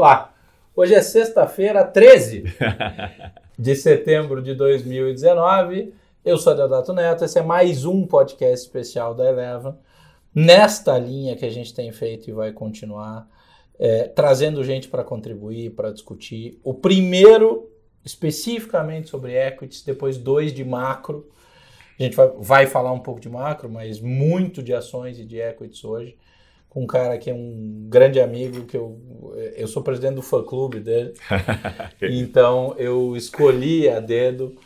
Olá, hoje é sexta-feira, 13 de setembro de 2019. Eu sou Deodato Neto, esse é mais um podcast especial da Eleven. Nesta linha que a gente tem feito e vai continuar, é, trazendo gente para contribuir, para discutir. O primeiro, especificamente sobre equities, depois dois de macro. A gente vai, vai falar um pouco de macro, mas muito de ações e de equities hoje com um cara que é um grande amigo, que eu, eu sou presidente do fã-clube dele, então eu escolhi a dedo,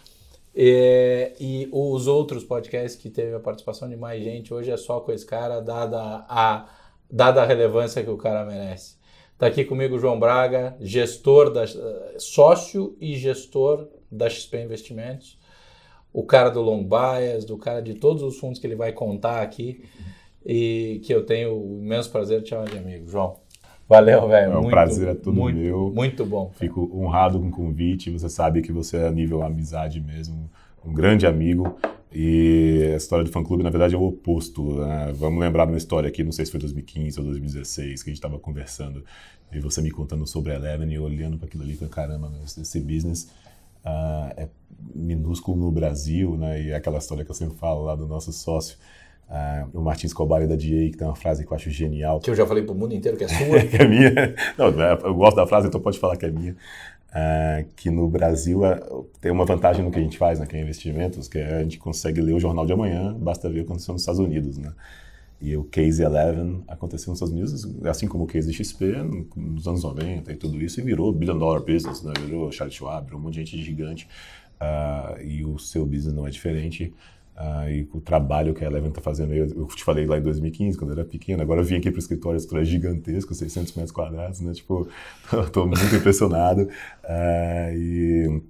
e, e, os outros podcasts que teve a participação de mais gente, hoje é só com esse cara, dada a, dada a relevância que o cara merece. Está aqui comigo o João Braga, gestor, da, sócio e gestor da XP Investimentos, o cara do Long Bias, do cara de todos os fundos que ele vai contar aqui e que eu tenho o imenso prazer de chamar de amigo. João, valeu, velho. É um muito, prazer é tudo muito, meu. Muito bom. Fico honrado com o convite. Você sabe que você é a nível amizade mesmo, um grande amigo. E a história do fã-clube, na verdade, é o oposto. Né? Vamos lembrar de uma história aqui, não sei se foi 2015 ou 2016, que a gente estava conversando e você me contando sobre a Eleven e olhando para aquilo ali com caramba, esse business uh, é minúsculo no Brasil, né? E é aquela história que eu sempre falo lá do nosso sócio, Uh, o Martins Cobari da DA, que tem uma frase que eu acho genial. Que eu já falei para o mundo inteiro que é sua. que é minha. Não, é, eu gosto da frase, então pode falar que é minha. Uh, que no Brasil uh, tem uma vantagem no que a gente faz, né, que é investimentos, que é a gente consegue ler o jornal de amanhã, basta ver o que aconteceu nos Estados Unidos, né? E o Case 11 aconteceu nos Estados Unidos, assim como o Case XP, nos anos 90 e tudo isso, e virou billion dollar business, né? virou Charles Schwab, virou um monte de gente gigante, uh, e o seu business não é diferente. Ah, e o trabalho que a Eleven está fazendo, eu, eu, te falei lá em 2015, quando eu era pequeno, agora eu vim aqui para o escritório, o é gigantesco, 600 metros quadrados, né? Tipo, estou muito impressionado. Ah, e,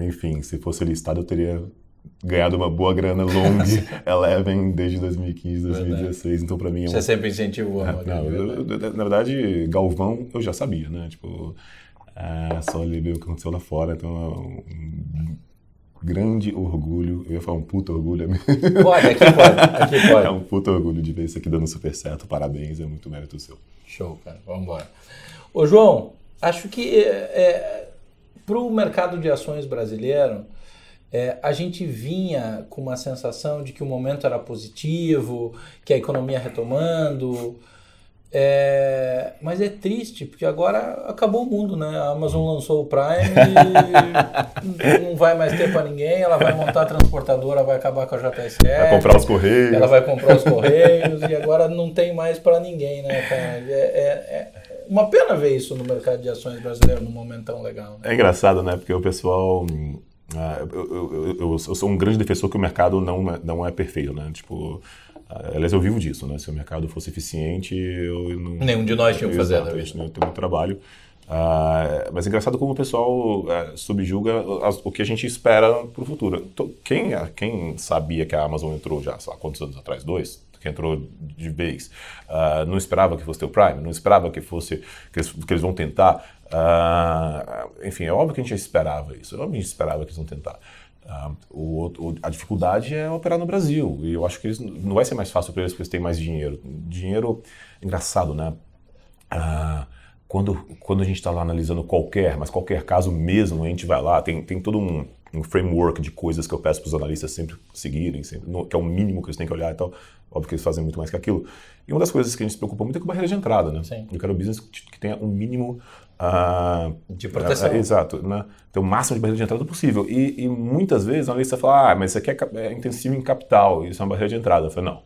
enfim, se fosse listado, eu teria ganhado uma boa grana long Eleven desde 2015, 2016. Verdade. Então, para mim é um... Você sempre incentivou. É, não, eu, na verdade, Galvão eu já sabia, né? Tipo, é, só ver o que aconteceu lá fora. Então, grande orgulho, eu ia falar um puto orgulho. Pode, aqui pode, aqui pode. É um puto orgulho de ver isso aqui dando super certo, parabéns, é muito mérito seu. Show, cara, vamos embora. Ô João, acho que é, é para o mercado de ações brasileiro, é, a gente vinha com uma sensação de que o momento era positivo, que a economia retomando, é, mas é triste, porque agora acabou o mundo, né? A Amazon lançou o Prime e não vai mais ter para ninguém, ela vai montar a transportadora, vai acabar com a JSF. Vai comprar os Correios. Ela vai comprar os Correios e agora não tem mais para ninguém, né, cara? É, é, é, uma pena ver isso no mercado de ações brasileiro num momento tão legal. Né? É engraçado, né? Porque o pessoal... Uh, eu, eu, eu, eu, sou um grande defensor que o mercado não, é, não é perfeito, né? Tipo Aliás, eu vivo disso, né? Se o mercado fosse eficiente, eu não. Nenhum de nós tinha que fazer, né? Eu tenho muito trabalho. Uh, mas é engraçado como o pessoal uh, subjuga as, o que a gente espera para o futuro. Então, quem, quem sabia que a Amazon entrou já, sei lá, quantos anos atrás? Dois? Que entrou de vez. Uh, não esperava que fosse ter o Prime, não esperava que fosse que eles, que eles vão tentar. Uh, enfim, é óbvio que a gente esperava isso, é óbvio que a gente esperava que eles vão tentar. Uh, o, o, a dificuldade é operar no Brasil. E eu acho que eles, não vai ser mais fácil para eles porque eles têm mais dinheiro. Dinheiro, engraçado, né? Uh, quando, quando a gente está lá analisando qualquer, mas qualquer caso mesmo, a gente vai lá, tem, tem todo um, um framework de coisas que eu peço para os analistas sempre seguirem, sempre, no, que é o mínimo que eles têm que olhar e tal. Óbvio que eles fazem muito mais que aquilo. E uma das coisas que a gente se preocupa muito é com a barreira de entrada, né? Sim. Eu quero um business que tenha um mínimo Uh, de proteção. Uh, exato. Né? Ter o máximo de barreira de entrada possível. E, e muitas vezes a analista fala, ah, mas isso aqui é, é, intensivo em capital, isso é uma barreira de entrada. Eu falei, não.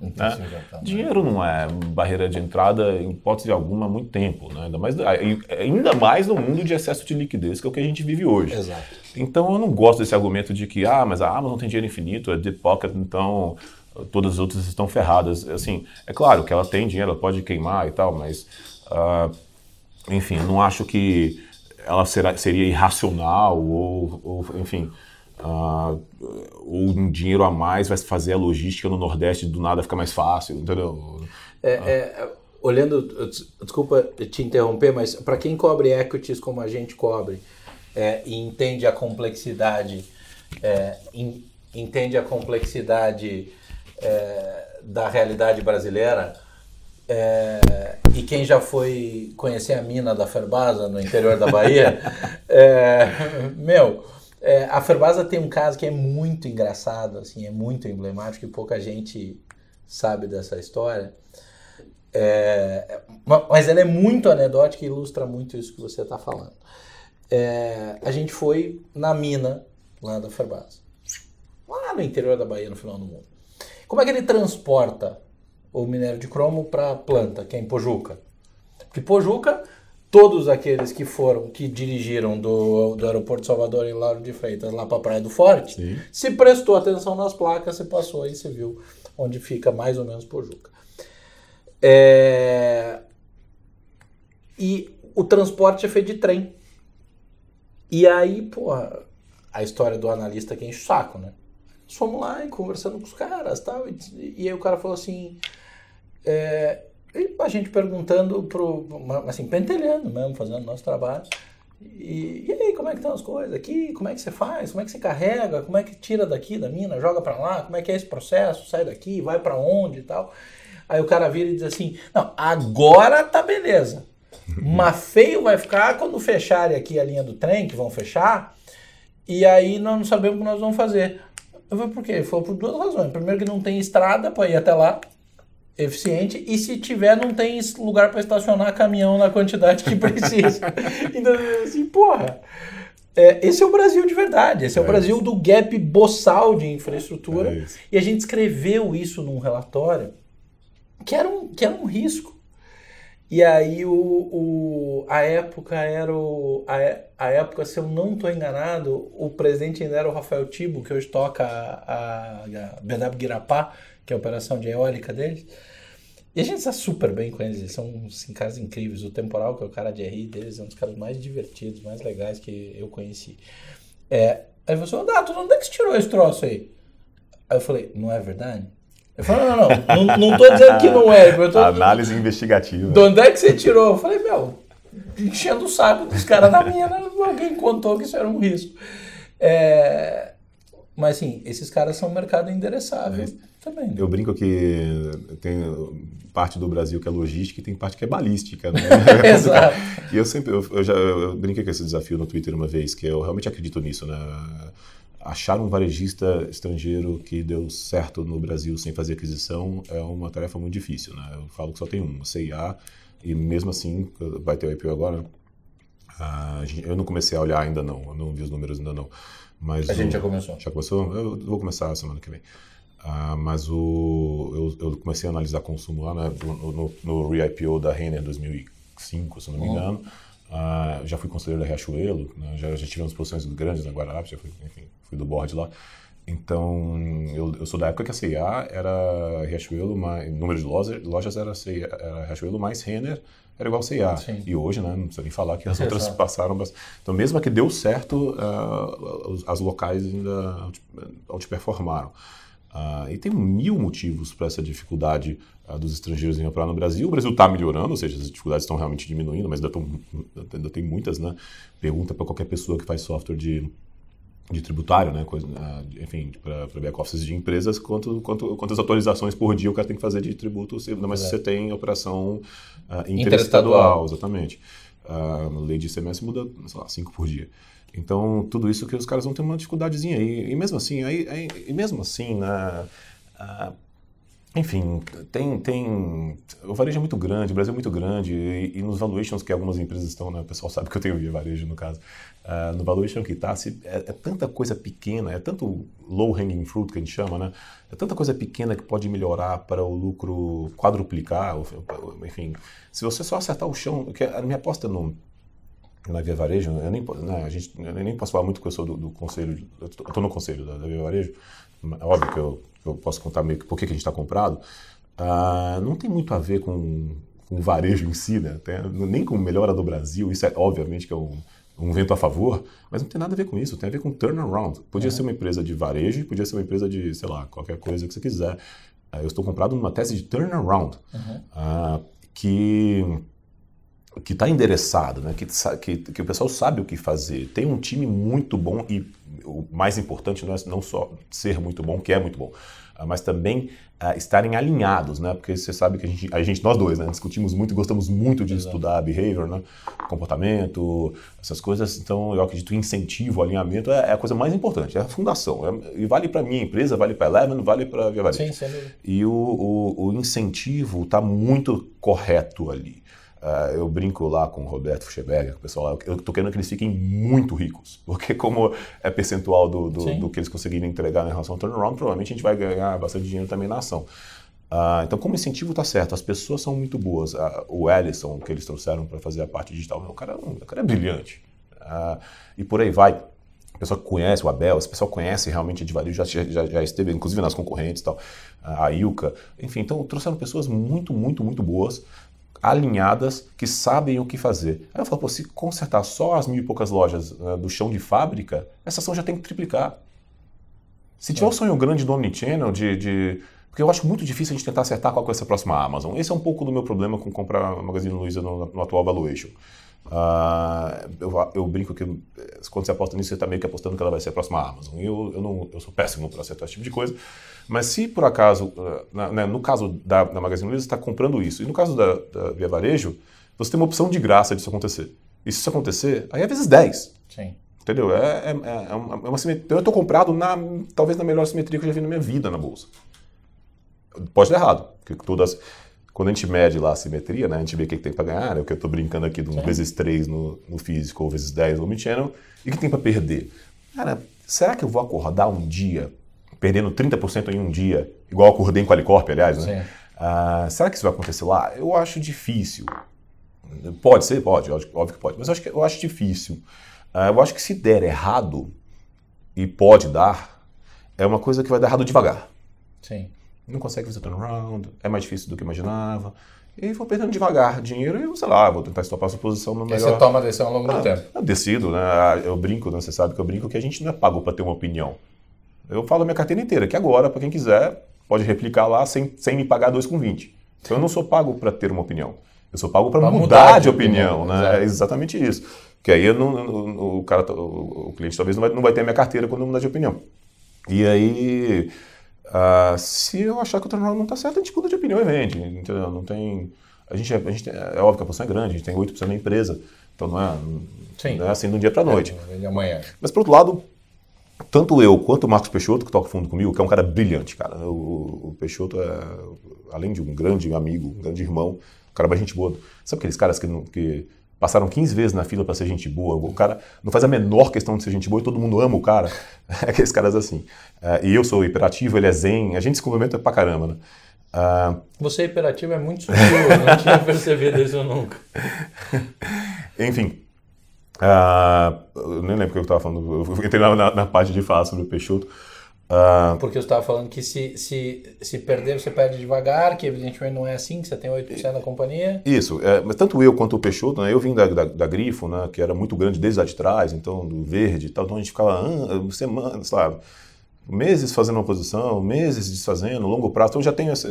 Né? Dinheiro não é barreira de entrada, em hipótese alguma, há muito tempo. Né? Ainda, mais, ainda mais no mundo de excesso de liquidez, que é o que a gente vive hoje. Exato. Então eu não gosto desse argumento de que, ah, mas a Amazon tem dinheiro infinito, é deep pocket, então todas as outras estão ferradas. Assim, é claro que ela tem dinheiro, ela pode queimar e tal, mas... Uh, enfim, não acho que ela será, seria irracional ou, ou enfim, uh, ou um dinheiro a mais vai fazer a logística no Nordeste do nada ficar mais fácil, entendeu? É, é, olhando, desculpa te interromper, mas para quem cobre equities como a gente cobre é, e entende a complexidade, é, in, entende a complexidade é, da realidade brasileira, É, e quem já foi conhecer a mina da Ferbasa no interior da Bahia, é, meu, é, a Ferbasa tem um caso que é muito engraçado, assim, é muito emblemático e pouca gente sabe dessa história. É, mas ela é muito anedótica e ilustra muito isso que você está falando. É, a gente foi na mina lá da Ferbasa, lá no interior da Bahia, no final do mundo. Como é que ele transporta o minério de cromo para a planta, que é em Pojuca? Porque Pojuca, todos aqueles que foram, que dirigiram do, do aeroporto de Salvador em Lauro de Freitas lá para a Praia do Forte, Sim. se prestou atenção nas placas, você passou aí, você viu onde fica mais ou menos Pojuca. É... E o transporte é feito de trem. E aí, porra, a história do analista que enche o saco, né? Fomos lá e conversando com os caras tal, e, e aí o cara falou assim. É, a gente perguntando pro. Assim, pentelhando mesmo, fazendo nosso trabalho. E, e, aí, como é que estão as coisas aqui? Como é que você faz? Como é que você carrega? Como é que tira daqui da mina, joga para lá? Como é que é esse processo? Sai daqui, vai para onde e tal? Aí o cara vira e diz assim: Não, agora tá beleza. Mas feio vai ficar quando fecharem aqui a linha do trem, que vão fechar, e aí nós não sabemos o que nós vamos fazer. Eu falei, por quê? Falou por duas razões. Primeiro, que não tem estrada para ir até lá, eficiente, e se tiver, não tem lugar para estacionar caminhão na quantidade que precisa. então, assim, porra. É, esse é o Brasil de verdade, esse é, é o Brasil isso. do gap boçal de infraestrutura. É e a gente escreveu isso num relatório que era um, que era um risco. E aí o, o, a época era o, a, a época, se eu não estou enganado, o presidente ainda era o Rafael Tibo, que hoje toca a, a, BW Guirapá, que é a operação de eólica deles. E a gente está super bem com eles, eles são assim, caras incríveis. O Temporal, que é o cara de RI deles, é um dos caras mais divertidos, mais legais que eu conheci. É, aí você falou, Dato, onde é que você tirou esse troço aí? Aí eu falei, não é verdade? Eu falei, não, não, não, não tô dizendo que não é. Eu tô, Análise investigativa. De onde é que você tirou? Eu falei, meu, enchendo o saco dos caras na minha, né? alguém contou que isso era um risco. É, mas assim, esses caras são um mercado endereçável é. Também. Né? Eu brinco que tem parte do Brasil que é logística e tem parte que é balística. Né? Exato. e eu sempre, eu, eu já eu brinquei com esse desafio no Twitter uma vez, que eu realmente acredito nisso, né? achar um varejista estrangeiro que deu certo no Brasil sem fazer aquisição é uma tarefa muito difícil. Né? Eu falo que só tem um, CIA, e mesmo assim, vai ter o IPO agora, eu não comecei a olhar ainda não, eu não vi os números ainda não. Mas a gente já começou. Já começou? Eu vou começar semana que vem. Uh, mas o, eu, eu, comecei a analisar consumo lá né, no, no, re-IPO da Renner 2005, se não me uhum. engano. Uh, já fui conselheiro da Riachuelo, né, já, já tivemos posições grandes na Guararapes, já fui, enfim, fui do board lá. Então, eu, eu, sou da época que a CIA era Riachuelo, mais, número de lojas, lojas era, CIA, era Riachuelo mais Renner, era igual a CIA. Sim. E hoje, né, não precisa nem falar que as Exato. outras passaram. Então, mesmo que deu certo, uh, as locais ainda outperformaram. Uh, e tem mil motivos para essa dificuldade uh, dos estrangeiros em operar no Brasil. O Brasil está melhorando, ou seja, as dificuldades estão realmente diminuindo, mas ainda, tão, ainda tem muitas, né? Pergunta para qualquer pessoa que faz software de de tributário, né? Coisa, enfim, para back-office de empresas, quanto, quanto, quantas atualizações por dia o cara tem que fazer de tributo, ainda mais se você tem operação uh, interestadual, exatamente. A uh, lei de ICMS muda, sei lá, cinco por dia. Então, tudo isso que os caras vão ter uma dificuldadezinha. E, e mesmo assim, aí, aí, e mesmo assim, né, enfim, tem, tem. O varejo é muito grande, o Brasil é muito grande, e, e nos valuations que algumas empresas estão, né, o pessoal sabe que eu tenho via varejo no caso, uh, no valuation que está, é, é, tanta coisa pequena, é tanto low hanging fruit que a gente chama, né? É tanta coisa pequena que pode melhorar para o lucro quadruplicar, enfim. Se você só acertar o chão, que a minha aposta no, na Via Varejo, eu nem, né, a gente, eu nem posso falar muito que eu sou do, do conselho, eu estou no conselho da, da Via Varejo, é óbvio que eu eu posso contar meio que por que, a gente está comprado, uh, não tem muito a ver com, com o varejo em si, né? Tem, nem com melhora do Brasil, isso é obviamente que é um, um vento a favor, mas não tem nada a ver com isso, tem a ver com turnaround. Podia uhum. ser uma empresa de varejo, podia ser uma empresa de, sei lá, qualquer coisa que você quiser. Uh, eu estou comprado numa tese de turnaround, uhum. uh, que que está endereçado, né? que, que, que, o pessoal sabe o que fazer. Tem um time muito bom e o mais importante não é não só ser muito bom, que é muito bom, uh, mas também uh, estarem alinhados, né? Porque você sabe que a gente, a gente nós dois, né, discutimos muito, gostamos muito de Exato. estudar behavior, né? Comportamento, essas coisas. Então, eu acredito que incentivo, alinhamento é, é a coisa mais importante, é a fundação. É, e vale para minha empresa, vale para Eleven, vale para a Via Varejo. Sim, sem E o, o, o incentivo está muito correto ali. Uh, eu brinco lá com o Roberto Fucheberger, com o pessoal eu estou querendo que eles fiquem muito ricos, porque como é percentual do, do, do, que eles conseguirem entregar em relação ao turnaround, provavelmente a gente vai ganhar bastante dinheiro também na ação. Uh, então, como incentivo está certo, as pessoas são muito boas. Uh, o Ellison, que eles trouxeram para fazer a parte digital, o cara, o cara é brilhante. e por aí vai. O pessoal que conhece o Abel, esse pessoal conhece realmente de varejo, já, já, já, esteve inclusive nas concorrentes e tal, a Ilka, enfim, então trouxeram pessoas muito, muito, muito boas alinhadas, que sabem o que fazer. Aí eu falo, pô, se consertar só as mil e poucas lojas uh, do chão de fábrica, essa ação já tem que triplicar. Se tiver é. um sonho grande do Omnichannel, de, de, Porque eu acho muito difícil a gente tentar acertar qual vai ser a próxima Amazon. Esse é um pouco do meu problema com comprar a Magazine Luiza no, no atual valuation. Uh, eu, eu, brinco que quando você aposta nisso, você está meio que apostando que ela vai ser a próxima Amazon. E eu, eu, não, eu sou péssimo para acertar esse tipo de coisa. Mas se por acaso, uh, na, né, no caso da, da Magazine Luiza, está comprando isso, e no caso da, da, Via Varejo, você tem uma opção de graça disso acontecer. E se isso acontecer, aí é vezes 10. Sim. Entendeu? É, é, é uma, é uma simetria. Eu estou comprado na, talvez na melhor simetria que eu já vi na minha vida na bolsa. Pode dar errado, porque todas quando a gente mede lá a simetria, né, a gente vê o que, tem para ganhar, né, o que eu estou brincando aqui de um vezes 3 no, no físico ou vezes 10 no omnichannel, e o que tem para perder? Cara, será que eu vou acordar um dia perdendo 30% em um dia, igual acordei em Qualicorp, aliás, né? Ah, será que isso vai acontecer lá? Eu acho difícil. Pode ser, pode, óbvio que pode, mas eu acho, que, eu acho difícil. Ah, eu acho que se der errado, e pode dar, é uma coisa que vai dar errado devagar. Sim não consegue fazer turnaround, é mais difícil do que imaginava. E vou perdendo devagar dinheiro e, sei lá, vou tentar estopar essa posição no melhor... E você toma a decisão ao longo ah, do tempo. Eu decido, né? Ah, eu brinco, né? Você sabe que eu brinco que a gente não é pago para ter uma opinião. Eu falo a minha carteira inteira, que agora, para quem quiser, pode replicar lá sem, sem me pagar 2,20. Então eu não sou pago para ter uma opinião. Eu sou pago para mudar, mudar, de opinião, opinião né? É exatamente isso. Que aí eu não, o, cara, o, o cliente talvez não vai, não vai ter a minha carteira quando eu mudar de opinião. E aí Uh, se eu achar que o turnaround não está certo, a gente muda de opinião e vende. Entendeu? Não tem. A gente, a gente é óbvio que a posição é grande, a gente tem 8% da empresa. Então não é, Sim. não é assim de um dia para a noite. É, amanhã. Mas por outro lado, tanto eu quanto o Marcos Peixoto, que toca fundo comigo, que é um cara brilhante, cara. O, o Peixoto é, além de um grande amigo, um grande irmão, um cara mais gente boa. Sabe aqueles caras que, que passaram 15 vezes na fila para ser gente boa. O cara não faz a menor questão de ser gente boa e todo mundo ama o cara. Aqueles caras assim. Uh, e eu sou hiperativo, ele é zen. A gente se complementa pra caramba, né? Uh... Você é hiperativo é muito sutil, não tinha percebido isso nunca. Enfim. Uh, eu nem lembro o que eu estava falando. Eu entrei na, na, na parte de falar sobre o Peixoto. Uh, Porque eu estava falando que se, se, se perder, você perde devagar, que evidentemente não é assim, que você tem 8% da companhia. Isso, é, mas tanto eu quanto o Peixoto, né, eu vim da, da, da, Grifo, né, que era muito grande desde lá de trás, então do verde e tal, então a gente ficava semanas, sabe, meses fazendo uma posição, meses desfazendo, longo prazo, então eu já tenho, esse,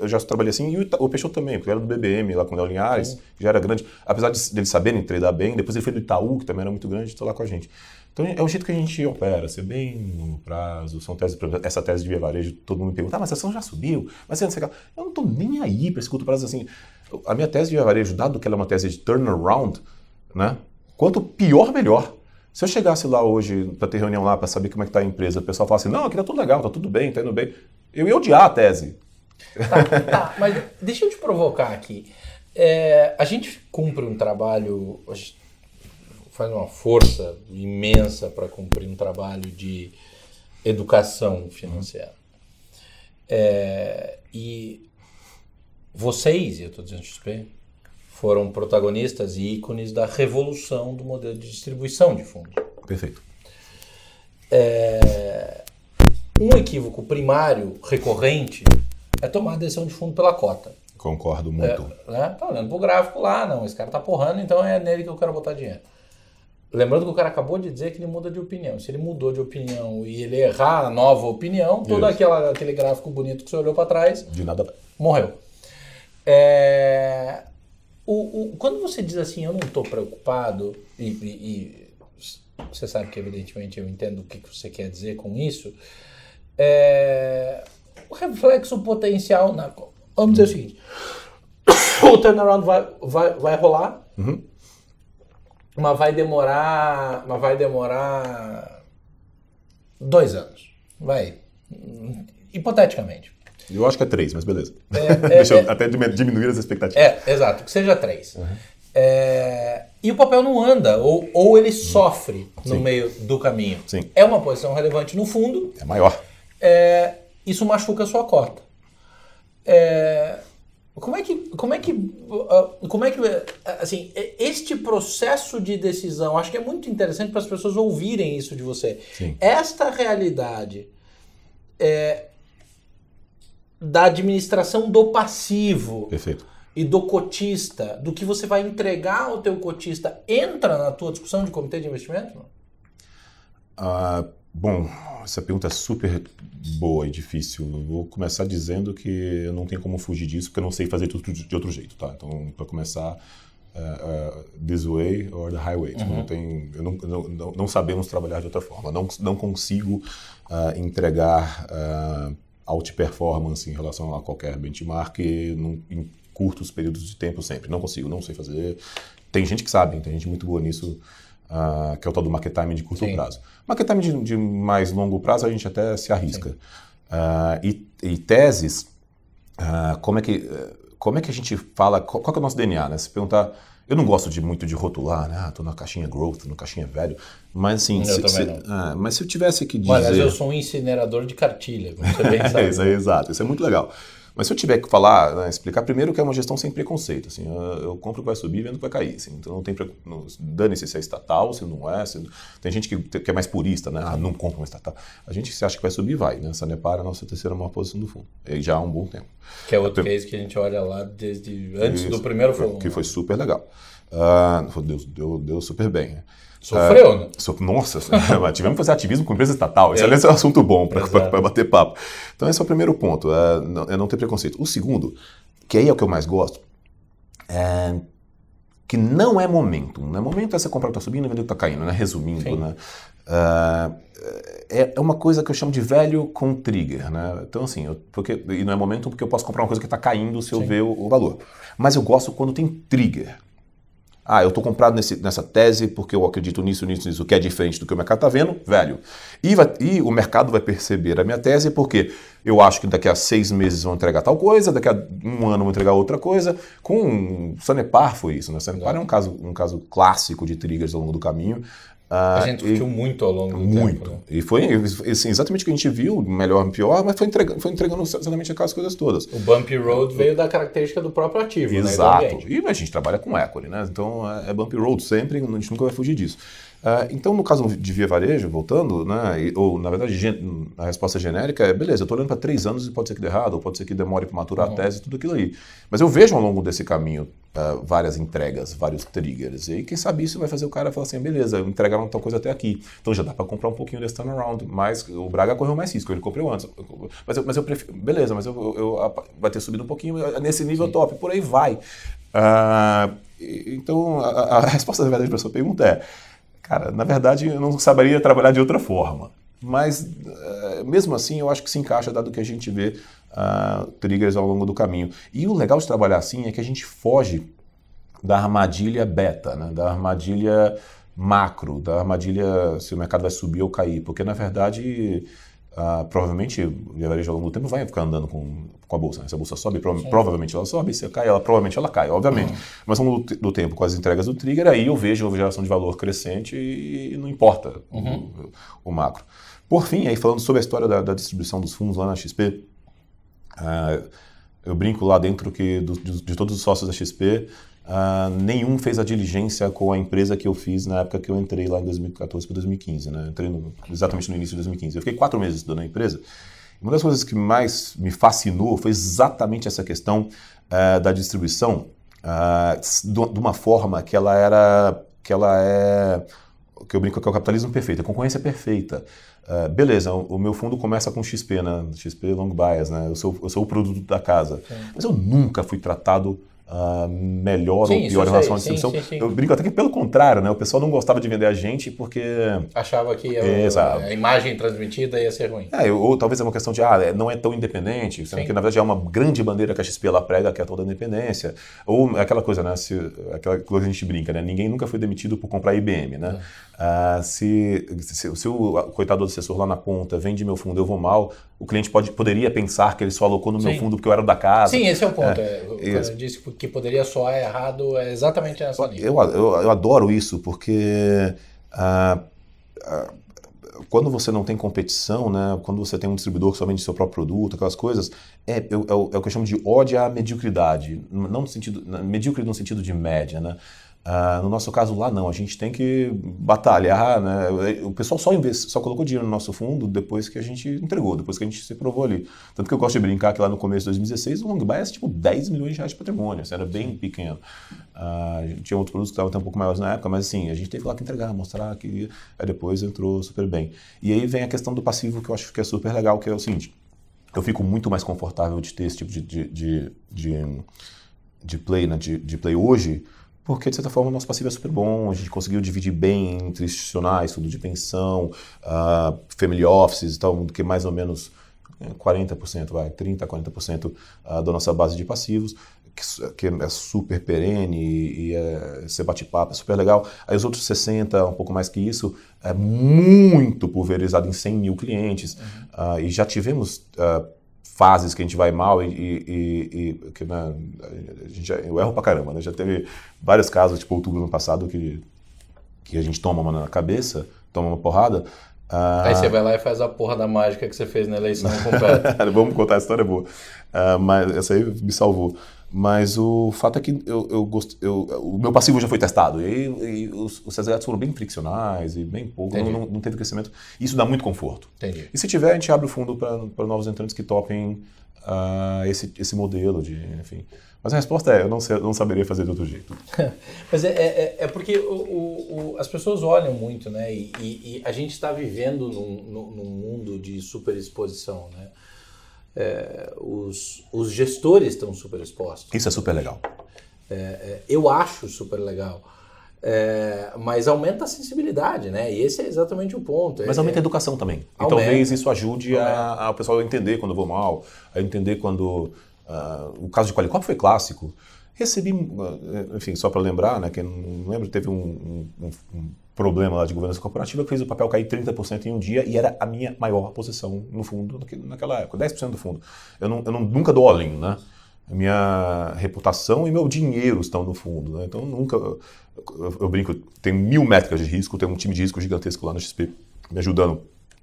eu já trabalhei assim, e o, Peixoto também, porque era do BBM lá com o Léo Linhares, já era grande, apesar de, eles saberem tradar bem, depois ele foi do Itaú, que também era muito grande, estou lá com a gente. Então é o jeito que a gente opera, ser bem longo prazo, são teses, essa tese de via varejo, todo mundo me pergunta, ah, mas a ação já subiu, mas você Eu não estou nem aí para esse curto prazo assim. A minha tese de via varejo, dado que ela é uma tese de turnaround, né? Quanto pior, melhor. Se eu chegasse lá hoje para ter reunião lá para saber como é que está a empresa, o pessoal falasse, não, aqui tá tudo legal, tá tudo bem, tá indo bem, eu ia odiar a tese. Tá, tá mas deixa eu te provocar aqui. É, a gente cumpre um trabalho, faz uma força imensa para cumprir um trabalho de educação financeira. É, e vocês, e eu estou dizendo XP, foram protagonistas e ícones da revolução do modelo de distribuição de fundos. Perfeito. É, um equívoco primário, recorrente, é tomar decisão de fundo pela cota. Concordo muito. É, né? Tá olhando pro gráfico lá, não, esse cara tá porrando, então é nele que eu quero botar dinheiro. Lembrando que o cara acabou de dizer que ele muda de opinião. Se ele mudou de opinião e ele errar a nova opinião, todo aquela, aquele gráfico bonito que você olhou para trás. De nada. Morreu. É, o, o, quando você diz assim, eu não estou preocupado, e, e, e, você sabe que evidentemente eu entendo o que você quer dizer com isso, é, o reflexo potencial na. Vamos dizer o seguinte: o turnaround vai, vai, vai rolar, Uhum. mas vai demorar. Mas vai demorar dois anos. Vai. Hipoteticamente. Eu acho que é três, mas beleza. É, Deixa é, eu até dimi- diminuir as expectativas. É, exato, que seja três. É, e o papel não anda, ou, ou ele sofre no Sim. meio do caminho. Sim. É uma posição relevante no fundo, É maior. é, isso machuca a sua cota. É, como é que, como é que, uh, como é que, uh, assim, este processo de decisão, acho que é muito interessante para as pessoas ouvirem isso de você. Sim. Esta realidade é, da administração do passivo Perfeito. e do cotista, do que você vai entregar ao teu cotista, entra na tua discussão de comitê de investimento? Ah, bom, essa pergunta é super boa e difícil. Eu vou começar dizendo que eu não tenho como fugir disso, porque eu não sei fazer tudo de outro jeito, tá? Então, para começar, eh, eh, this way or the highway. Tipo, não, tem, eu não, não, não, sabemos trabalhar de outra forma. Não, não consigo ah, entregar ah, out performance em relação a qualquer benchmark num- em curtos períodos de tempo sempre. Não consigo, não sei fazer. Tem gente que sabe, tem gente muito boa nisso, ah, que é o tal do market timing de curto Sim. prazo. Market timing de, de mais longo prazo a gente até se arrisca. Ah, e, e teses, ah, como, é que, como é que a gente fala, qual, qual que é o nosso DNA? Né? Se perguntar, eu não gosto de muito de rotular, né? Ah, tô na caixinha growth, na caixinha velho, mas assim, Eu se, também se- não. ah, mas se eu tivesse que dizer... Mas eu sou um incinerador de cartilha, como você bem É, sabe. isso aí, exato, isso é muito legal. Mas se eu tiver que falar, né, explicar primeiro que é uma gestão sem preconceito, assim, eu, compro o que vai subir vendo que vai cair, assim, então não tem, dane-se se é estatal, se não é, se- tem gente que, que é mais purista, né, ah, não compra uma estatal, a gente se acha que vai subir, vai, né, Sanepar é a nossa terceira maior posição do fundo, e já há um bom tempo. Que é outro case que a gente olha lá desde antes do Isso, primeiro foi- flow. Que foi super legal. Ah, deu, deu, deu super bem, né. Sofreu, né? So- Nossa, tivemos que fazer ativismo com empresa estatal. Isso É. aliás, é um assunto bom para bater papo. Então, esse é o primeiro ponto, é não, é não ter preconceito. O segundo, que aí é o que eu mais gosto, é que não é momento. Momento é você comprar o que está subindo e vender o que está caindo, né? resumindo. Sim. Né? É, é uma coisa que eu chamo de velho com trigger. Né? Então, assim, eu- porque, e não é momento porque eu posso comprar uma coisa que está caindo se eu Sim. ver o, o valor. Mas eu gosto quando tem trigger. Ah, eu estou comprado nesse- nessa tese porque eu acredito nisso, nisso, nisso, que é diferente do que o mercado está vendo, velho. E, vai- e o mercado vai perceber a minha tese porque eu acho que daqui a seis meses vão entregar tal coisa, daqui a um ano vão entregar outra coisa. Com Sanepar foi isso, né? Sanepar é um caso, um caso clássico de triggers ao longo do caminho. A Ah, gente e- discutiu muito ao longo do muito. tempo. né? E foi assim, exatamente o que a gente viu, melhor e pior, mas foi entregando, foi entregando exatamente aquelas coisas todas. O bumpy road veio da característica do próprio ativo, né? Exato. ambiente. E a gente trabalha com equity, né? Então é é bumpy road sempre, a gente nunca vai fugir disso. Ah, então, no caso de via varejo, voltando, né, ou na verdade a resposta genérica é: beleza, eu estou olhando para três anos e pode ser que dê errado, ou pode ser que demore para maturar Uhum. a tese, tudo aquilo aí. Mas eu vejo ao longo desse caminho ah, várias entregas, vários triggers. E aí, quem sabe isso vai fazer o cara falar assim: beleza, entregaram tal coisa até aqui. Então já dá para comprar um pouquinho desse turnaround. Mas o Braga correu mais risco, ele comprou antes. Mas eu, mas eu prefiro. Beleza, mas eu, eu- eu- vai ter subido um pouquinho nesse nível top, por aí vai. E- então, a, a resposta da verdade para sua pergunta é: cara, na verdade eu não saberia trabalhar de outra forma. Mas, eh, mesmo assim, eu acho que se encaixa, dado que a gente vê ah, triggers ao longo do caminho. E o legal de trabalhar assim é que a gente foge da armadilha beta, né? da armadilha macro, da armadilha se o mercado vai subir ou cair. Porque, na verdade, ah, provavelmente o varejo ao longo do tempo vai ficar andando com, com a bolsa. né? Se a bolsa sobe, prova- provavelmente ela sobe, se cai, ela, provavelmente ela cai, obviamente. Mas ao longo do, do tempo, com as entregas do trigger, aí eu vejo a geração de valor crescente e, não importa o, o macro. Por fim, aí falando sobre a história da, da distribuição dos fundos lá na XP, ah, eu brinco lá dentro que do- de, de todos os sócios da XP, ah, nenhum fez a diligência com a empresa que eu fiz na época que eu entrei lá em 2014 para 2015. Né? Eu Entrei no- exatamente no início de 2015. Eu fiquei quatro meses estudando a empresa. Uma das coisas que mais me fascinou foi exatamente essa questão ah, da distribuição s- de uma forma que ela era que ela é que eu brinco que é o capitalismo perfeito, a concorrência perfeita. Ah, beleza, o, o meu fundo começa com XP, né? XP Long Bias, né? Eu sou, eu sou o produto da casa. Mas eu nunca fui tratado uh, melhor sim, ou pior em relação à distribuição. Sim, sim, eu brinco até que pelo contrário, né? O pessoal não gostava de vender a gente porque. Achava que a, a imagem transmitida ia ser ruim. É, ou, talvez é uma questão de, ah, é, não é tão independente, sendo que na verdade é uma grande bandeira que a XP ela prega, que é toda a independência. Ou aquela coisa, né? Se, aquela coisa que a gente brinca, né? Ninguém nunca foi demitido por comprar IBM, né? Uh, se, se, se, o coitado do assessor lá na ponta vende meu fundo, eu vou mal, o cliente pode, poderia pensar que ele só alocou no meu fundo porque eu era da casa. Sim, esse é o ponto. É, é, eu disse que poderia soar errado é exatamente essa linha. Eu, eu, eu adoro isso porque uh, uh, quando você não tem competição, né, quando você tem um distribuidor que só vende seu próprio produto, aquelas coisas, é, é, é, o, é o que eu chamo de ódio à mediocridade. Não no sentido, medíocre no sentido de média, né? Uh, no nosso caso lá não, a gente tem que batalhar, né? O pessoal só investe, só colocou dinheiro no nosso fundo depois que a gente entregou, depois que a gente se provou ali. Tanto que eu gosto de brincar que lá no começo de 2016 o Longbuy era tipo 10 milhões de reais de patrimônio, assim, era bem pequeno. Uh, tinha outros produtos que estavam um pouco maiores na época, mas assim, a gente teve lá que entregar, mostrar que aí depois entrou super bem. E aí vem a questão do passivo que eu acho que é super legal, que é o seguinte, eu fico muito mais confortável de ter esse tipo de, de, de, de, de play, né? de, de play hoje, porque de certa forma o nosso passivo é super bom, a gente conseguiu dividir bem entre institucionais, tudo de pensão, uh, family offices e tal, que é mais ou menos 40%, é, vai, 30%, 40% uh, da nossa base de passivos, que, que é super perene e, e é, você bate papo, é super legal. Aí os outros 60%, um pouco mais que isso, é muito pulverizado em 100 mil clientes. Uhum. Uh, e já tivemos uh, fases que a gente vai mal e, e, e que, né, a gente eu erro pra caramba, né? Já teve vários casos, tipo outubro do ano passado, que, que a gente toma uma na cabeça, toma uma porrada. Uh... Aí você vai lá e faz a porra da mágica que você fez na eleição completa. Vamos contar a história boa. Uh, mas essa aí me salvou. Mas o fato é que eu, eu, gost, eu o meu passivo já foi testado. E, e os, os CZLs foram bem friccionais e bem pouco, não, não, não, teve crescimento. Isso dá muito conforto. Entendi. E se tiver, a gente abre o fundo para novos entrantes que topem uh, esse, esse modelo de. Enfim. Mas a resposta é: eu não, sei, eu não saberia fazer de outro jeito. Mas é, é, é porque o, o, o, as pessoas olham muito, né? E, e, e a gente está vivendo num, num mundo de superexposição, né? É, os, os gestores estão super expostos. Isso é super legal. É, é, eu acho super legal. É, mas aumenta a sensibilidade, né? E esse é exatamente o ponto. Mas aumenta a educação também. Aumenta. E talvez isso ajude a, a, o pessoal a entender quando eu vou mal, a entender quando. Uh, o caso de Qualicop foi clássico. Recebi, uh, enfim, só para lembrar, né? Quem não lembra, teve um, um, um problema lá de governança corporativa que fez o papel cair 30% em um dia e era a minha maior posição no fundo naquela época, 10% do fundo. Eu, não, eu não, nunca dou all-in, né? Minha reputação e meu dinheiro estão no fundo, né? Então nunca. Eu, eu brinco, tem mil métricas de risco, tem um time de risco gigantesco lá no XP me ajudando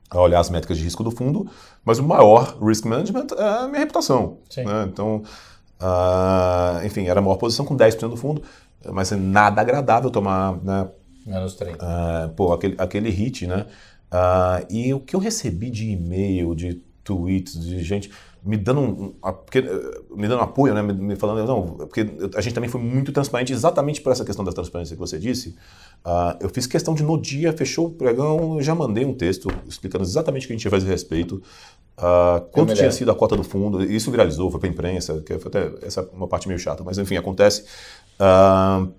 a olhar as métricas de risco do fundo, mas o maior risk management é a minha reputação. Né? Então, uh, enfim, era a maior posição com 10% do fundo, mas é nada agradável tomar né, Menos 30. Uh, pô, aquele, aquele hit, né? Uh, e o que eu recebi de e-mail, de tweets, de gente me dando um, porque, eh, me dando apoio, né? Me, me, falando, não, porque a gente também foi muito transparente exatamente por essa questão da transparência que você disse. Uh, eu fiz questão de, no dia, fechou o pregão, já mandei um texto explicando exatamente o que a gente fazer a respeito, uh, quanto tinha sido a cota do fundo, isso viralizou, foi para a imprensa, que foi até essa é uma parte meio chata, mas enfim, acontece. Uh,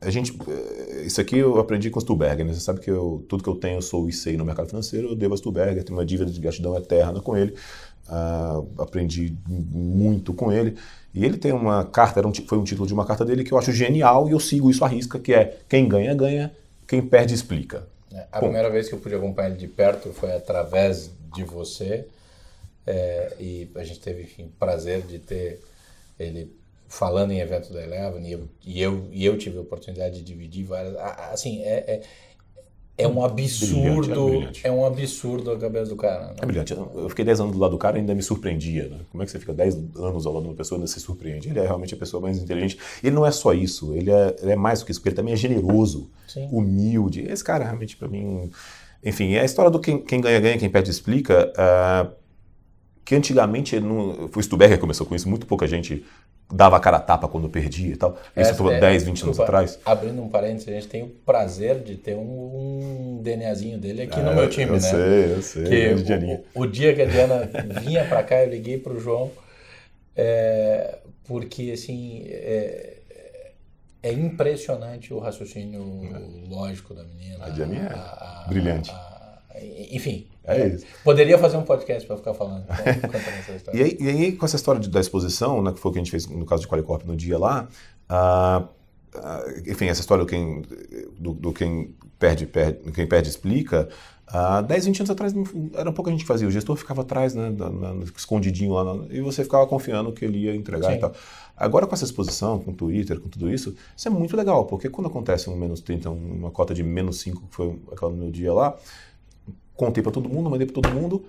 a gente, eh, isso aqui eu aprendi com o Stuberger, né? Você sabe que eu, tudo que eu tenho, eu sou sei no mercado financeiro, eu devo a Stuberger, tenho uma dívida de gratidão eterna com ele, uh, aprendi muito com ele. E ele tem uma carta, era um, foi um título de uma carta dele que eu acho genial e eu sigo isso à risca, que é quem ganha, ganha, quem perde, explica. É, a Bom, primeira vez que eu pude acompanhar ele de perto foi através de você, é, e a gente teve, enfim, prazer de ter ele falando em evento da Eleven e eu, e eu, e eu tive a oportunidade de dividir várias. Assim, é, é, é um absurdo. Brilhante, é, é, um absurdo a cabeça do cara. Né? É brilhante. Eu fiquei 10 anos do lado do cara e ainda me surpreendia. Né? Como é que você fica 10 anos ao lado de uma pessoa e ainda se surpreende? Ele é realmente a pessoa mais inteligente. Ele não é só isso, ele é, ele é mais do que isso, porque ele também é generoso, Sim. humilde. Esse cara realmente, para mim. Enfim, é a história do quem, quem ganha, ganha, quem perde, explica. Uh, que antigamente, não, foi Stuberger que começou com isso, muito pouca gente dava a cara a tapa quando perdia e tal. Isso foi é, 10, 20 desculpa, anos atrás. Abrindo um parênteses, a gente tem o prazer de ter um, um DNAzinho dele aqui é, no meu time, eu né? Sei, eu sei, que o, o, dia que a Diana vinha para cá, eu liguei para o João, é, porque assim é, é impressionante o raciocínio lógico da menina. A Jamie é a, brilhante. A, enfim, é isso. Poderia fazer um podcast para ficar falando, contando essa história. e, aí, e aí, com essa história de, da exposição, né, que foi o que a gente fez no caso de Qualicorp no dia lá, uh, uh, enfim, essa história do quem, do, do quem, perde, perde, quem perde explica, Há 10, 20 anos atrás era um pouco a gente fazia. O gestor ficava atrás, né, escondidinho lá, e você ficava confiando que ele ia entregar Sim. e tal. Agora com essa exposição, com o Twitter, com tudo isso, isso é muito legal, porque quando acontece um menos 30, uma cota de menos 5, que foi aquela no meu dia lá, contei para todo mundo, mandei para todo mundo,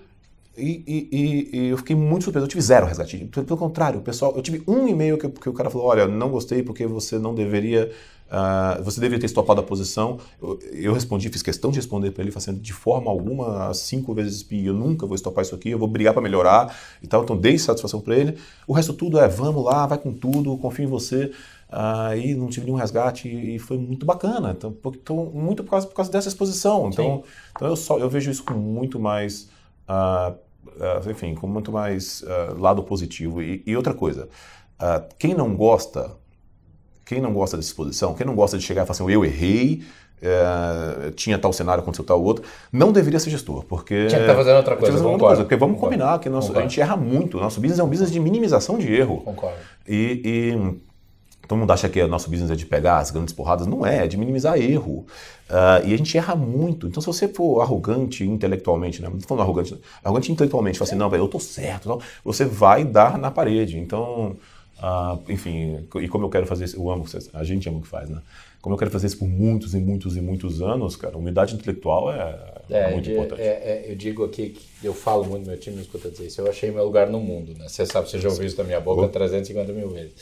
e, e, e, eu fiquei muito surpreso. Eu tive zero resgate. Pelo contrário, pessoal, eu tive um e-mail que, que o cara falou: olha, não gostei porque você não deveria Uh, você deveria ter estopado a posição. Eu, eu respondi, fiz questão de responder para ele, fazendo assim, de forma alguma, cinco vezes pi, eu nunca vou estopar isso aqui, eu vou brigar para melhorar e tal. Então dei satisfação para ele. O resto tudo é, vamos lá, vai com tudo, confio em você. Aí uh, não tive nenhum resgate e foi muito bacana. Então, então muito por causa, por causa dessa exposição. Então, então eu, só, eu vejo isso com muito mais. Uh, enfim, com muito mais lado positivo. E, e outra coisa, quem não gosta quem não gosta dessa exposição, quem não gosta de chegar e falar assim, eu errei, é, tinha tal cenário, aconteceu tal outro, não deveria ser gestor, porque... Tinha que estar tá fazendo outra coisa, outra coisa Porque vamos concordo. combinar que nosso, a gente erra muito, nosso business é um business de minimização de erro. Concordo. E, e todo mundo acha que o nosso business é de pegar as grandes porradas, não é, é de minimizar erro. Uh, e a gente erra muito. Então, se você for arrogante intelectualmente, né? não estou falando arrogante, arrogante intelectualmente, fala assim, não, eu estou certo, você vai dar na parede. Então... Uh, enfim, e como eu quero fazer isso, eu amo, a gente ama o que faz, né? Como eu quero fazer isso por muitos e muitos e muitos anos, cara, humildade intelectual é, é, é muito importante. É, eu digo aqui que eu falo muito, meu time me escuta dizer isso, eu achei meu lugar no mundo, né? Você sabe, você já ouviu isso da minha boca oh. 350 mil vezes.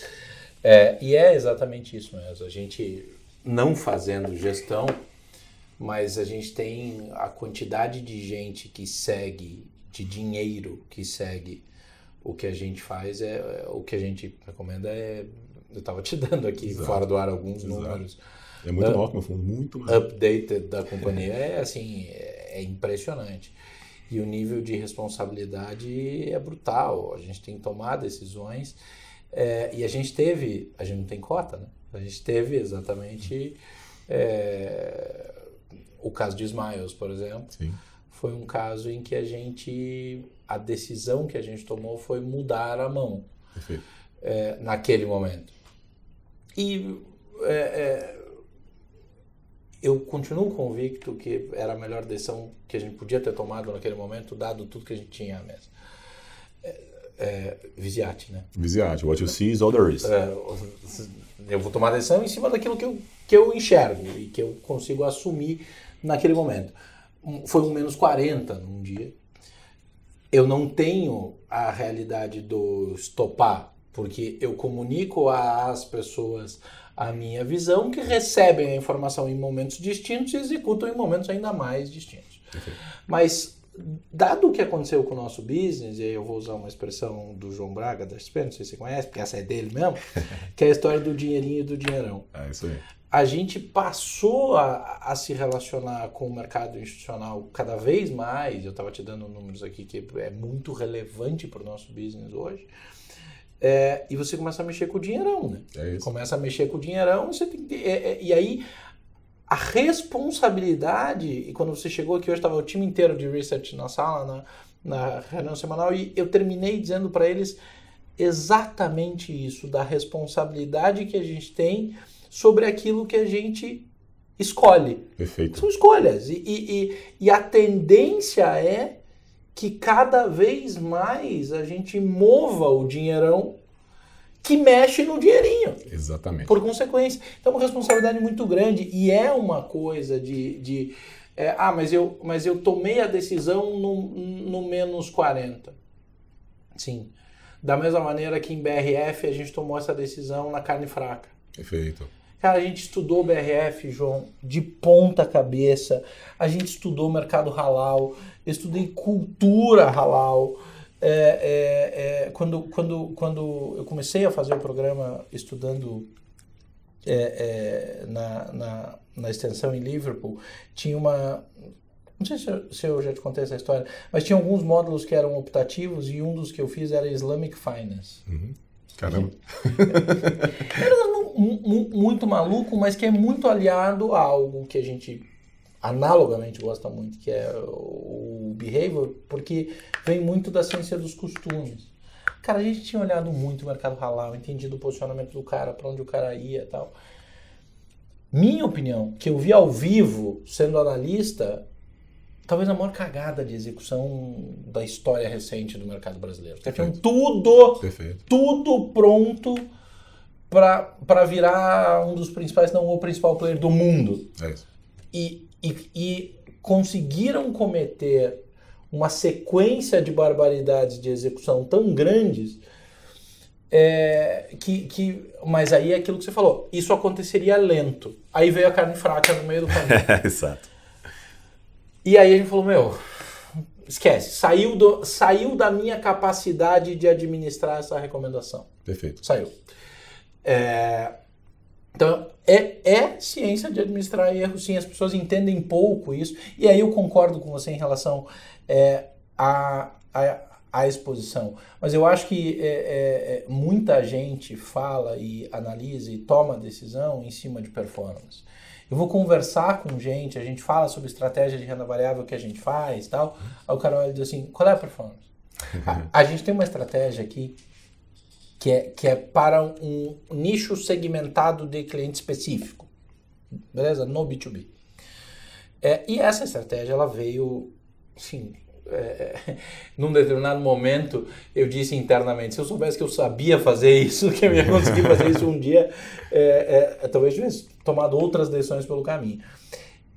É, e é exatamente isso mesmo, a gente não fazendo gestão, mas a gente tem a quantidade de gente que segue, de dinheiro que segue o que a gente faz é, é o que a gente recomenda é eu estava te dando aqui Exato. fora do ar alguns Exato. números é muito maior que meu fundo muito maior. updated da companhia é assim é, é, impressionante e o nível de responsabilidade é brutal a gente tem que tomar decisões é, e a gente teve a gente não tem cota né? A gente teve exatamente é, o caso de Smiles por exemplo. Sim. Foi um caso em que a gente, a decisão que a gente tomou foi mudar a mão. É, naquele momento. E é, é, eu continuo convicto que era a melhor decisão que a gente podia ter tomado naquele momento, dado tudo que a gente tinha à mesa. É, Visiate, né? Visiate, what you see is all there is. É, eu vou tomar decisão em cima daquilo que eu, que eu enxergo e que eu consigo assumir naquele momento foi um menos 40 num dia. Eu não tenho a realidade do estopar, porque eu comunico às pessoas a minha visão, que recebem a informação em momentos distintos e executam em momentos ainda mais distintos. Mas, dado o que aconteceu com o nosso business, e aí eu vou usar uma expressão do João Braga, da XP, não sei se você conhece, porque essa é dele mesmo, que é a história do dinheirinho e do dinheirão. É isso aí a gente passou a, a, se relacionar com o mercado institucional cada vez mais. Eu estava te dando números aqui que é muito relevante para o nosso business hoje. É, e você começa a mexer com o dinheirão, né? É começa a mexer com o dinheirão, você tem que, é, é, e aí a responsabilidade, e quando você chegou aqui hoje, estava o time inteiro de research na sala, na, na reunião semanal, e eu terminei dizendo para eles exatamente isso, da responsabilidade que a gente tem sobre aquilo que a gente escolhe. Perfeito. São escolhas. E, e, e, a tendência é que cada vez mais a gente mova o dinheirão que mexe no dinheirinho. Exatamente. Por consequência. Então é uma responsabilidade muito grande e é uma coisa de. de é, ah, mas eu, mas eu tomei a decisão no, no menos 40. Sim. Da mesma maneira que em BRF a gente tomou essa decisão na carne fraca. Perfeito. Cara, a gente estudou BRF, João, de ponta cabeça. A gente estudou mercado halal, estudei cultura halal. É, é, é, quando, quando, quando eu comecei a fazer o programa estudando é, é, na, na, na extensão em Liverpool, tinha uma, não sei se eu, se eu, já te contei essa história, mas tinha alguns módulos que eram optativos e um dos que eu fiz era Islamic Finance. Uhum. Caramba. Era muito maluco, mas que é muito aliado a algo que a gente analogamente gosta muito, que é o behavior, porque vem muito da ciência dos costumes. Cara, a gente tinha olhado muito o mercado halal, entendido o posicionamento do cara, para onde o cara ia e tal. Minha opinião, que eu vi ao vivo, sendo analista, talvez a maior cagada de execução da história recente do mercado brasileiro. Tinham tudo, Perfeito. tudo pronto para virar um dos principais, não o principal player do mundo. É isso. E, e, e conseguiram cometer uma sequência de barbaridades de execução tão grandes é, que, que, mas aí é aquilo que você falou, isso aconteceria lento. Aí veio a carne fraca no meio do caminho. Exato. E aí a gente falou, meu, esquece, saiu, do, saiu da minha capacidade de administrar essa recomendação. Perfeito. Saiu. É, então, é, é ciência de administrar erros, sim, as pessoas entendem pouco isso. E aí eu concordo com você em relação é, a, a a exposição. Mas eu acho que é, é, é, muita gente fala e analisa e toma decisão em cima de performance. Eu vou conversar com gente, a gente fala sobre estratégia de renda variável que a gente faz e tal. Aí o cara olha e diz assim: qual é a performance? a, a, gente tem uma estratégia aqui que é, que é para um nicho segmentado de cliente específico. Beleza? No B2B. É, e essa estratégia ela veio, sim, é, num determinado momento, eu disse internamente: se eu soubesse que eu sabia fazer isso, que eu ia conseguir fazer isso um dia, é, é, talvez tivesse tomado outras decisões pelo caminho.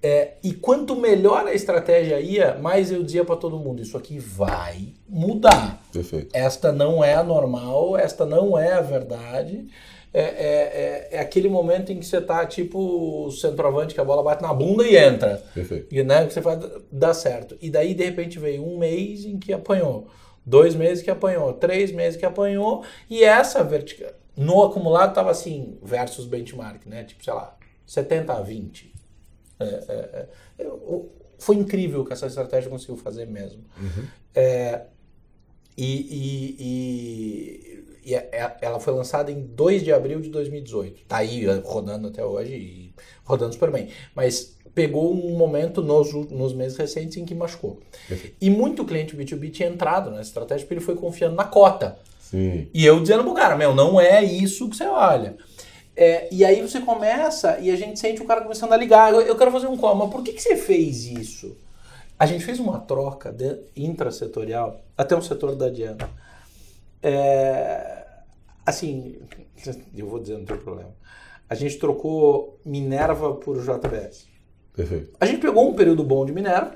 É, e quanto melhor a estratégia ia, mais eu dizia para todo mundo: isso aqui vai mudar. Perfeito. Esta não é a normal, esta não é a verdade é, é, é, é, aquele momento em que você tá tipo centroavante que a bola bate na bunda e entra. Perfeito. E né, que você vai dar certo. E daí, de repente, veio um mês em que apanhou, dois meses que apanhou, três meses que apanhou, e essa vertical. No acumulado tava assim, versus benchmark, né? Tipo, sei lá, 70 a 20. É, é, é, foi incrível o que essa estratégia conseguiu fazer mesmo. Uhum. É, e, e, e e é, ela foi lançada em 2 de abril de 2018. Tá aí rodando até hoje e rodando super bem. Mas pegou um momento nos, nos meses recentes em que machucou. E muito cliente B2B tinha entrado nessa estratégia porque ele foi confiando na cota. Sim. E eu dizendo pro cara, meu, não é isso que você olha. É, e aí você começa e a gente sente o cara começando a ligar. Eu, eu quero fazer um call, mas por que, que você fez isso? A gente fez uma troca intrasetorial, até um setor da Diana é, assim, eu vou dizer, não tem problema. A gente trocou Minerva por JBS. Perfeito. A gente pegou um período bom de Minerva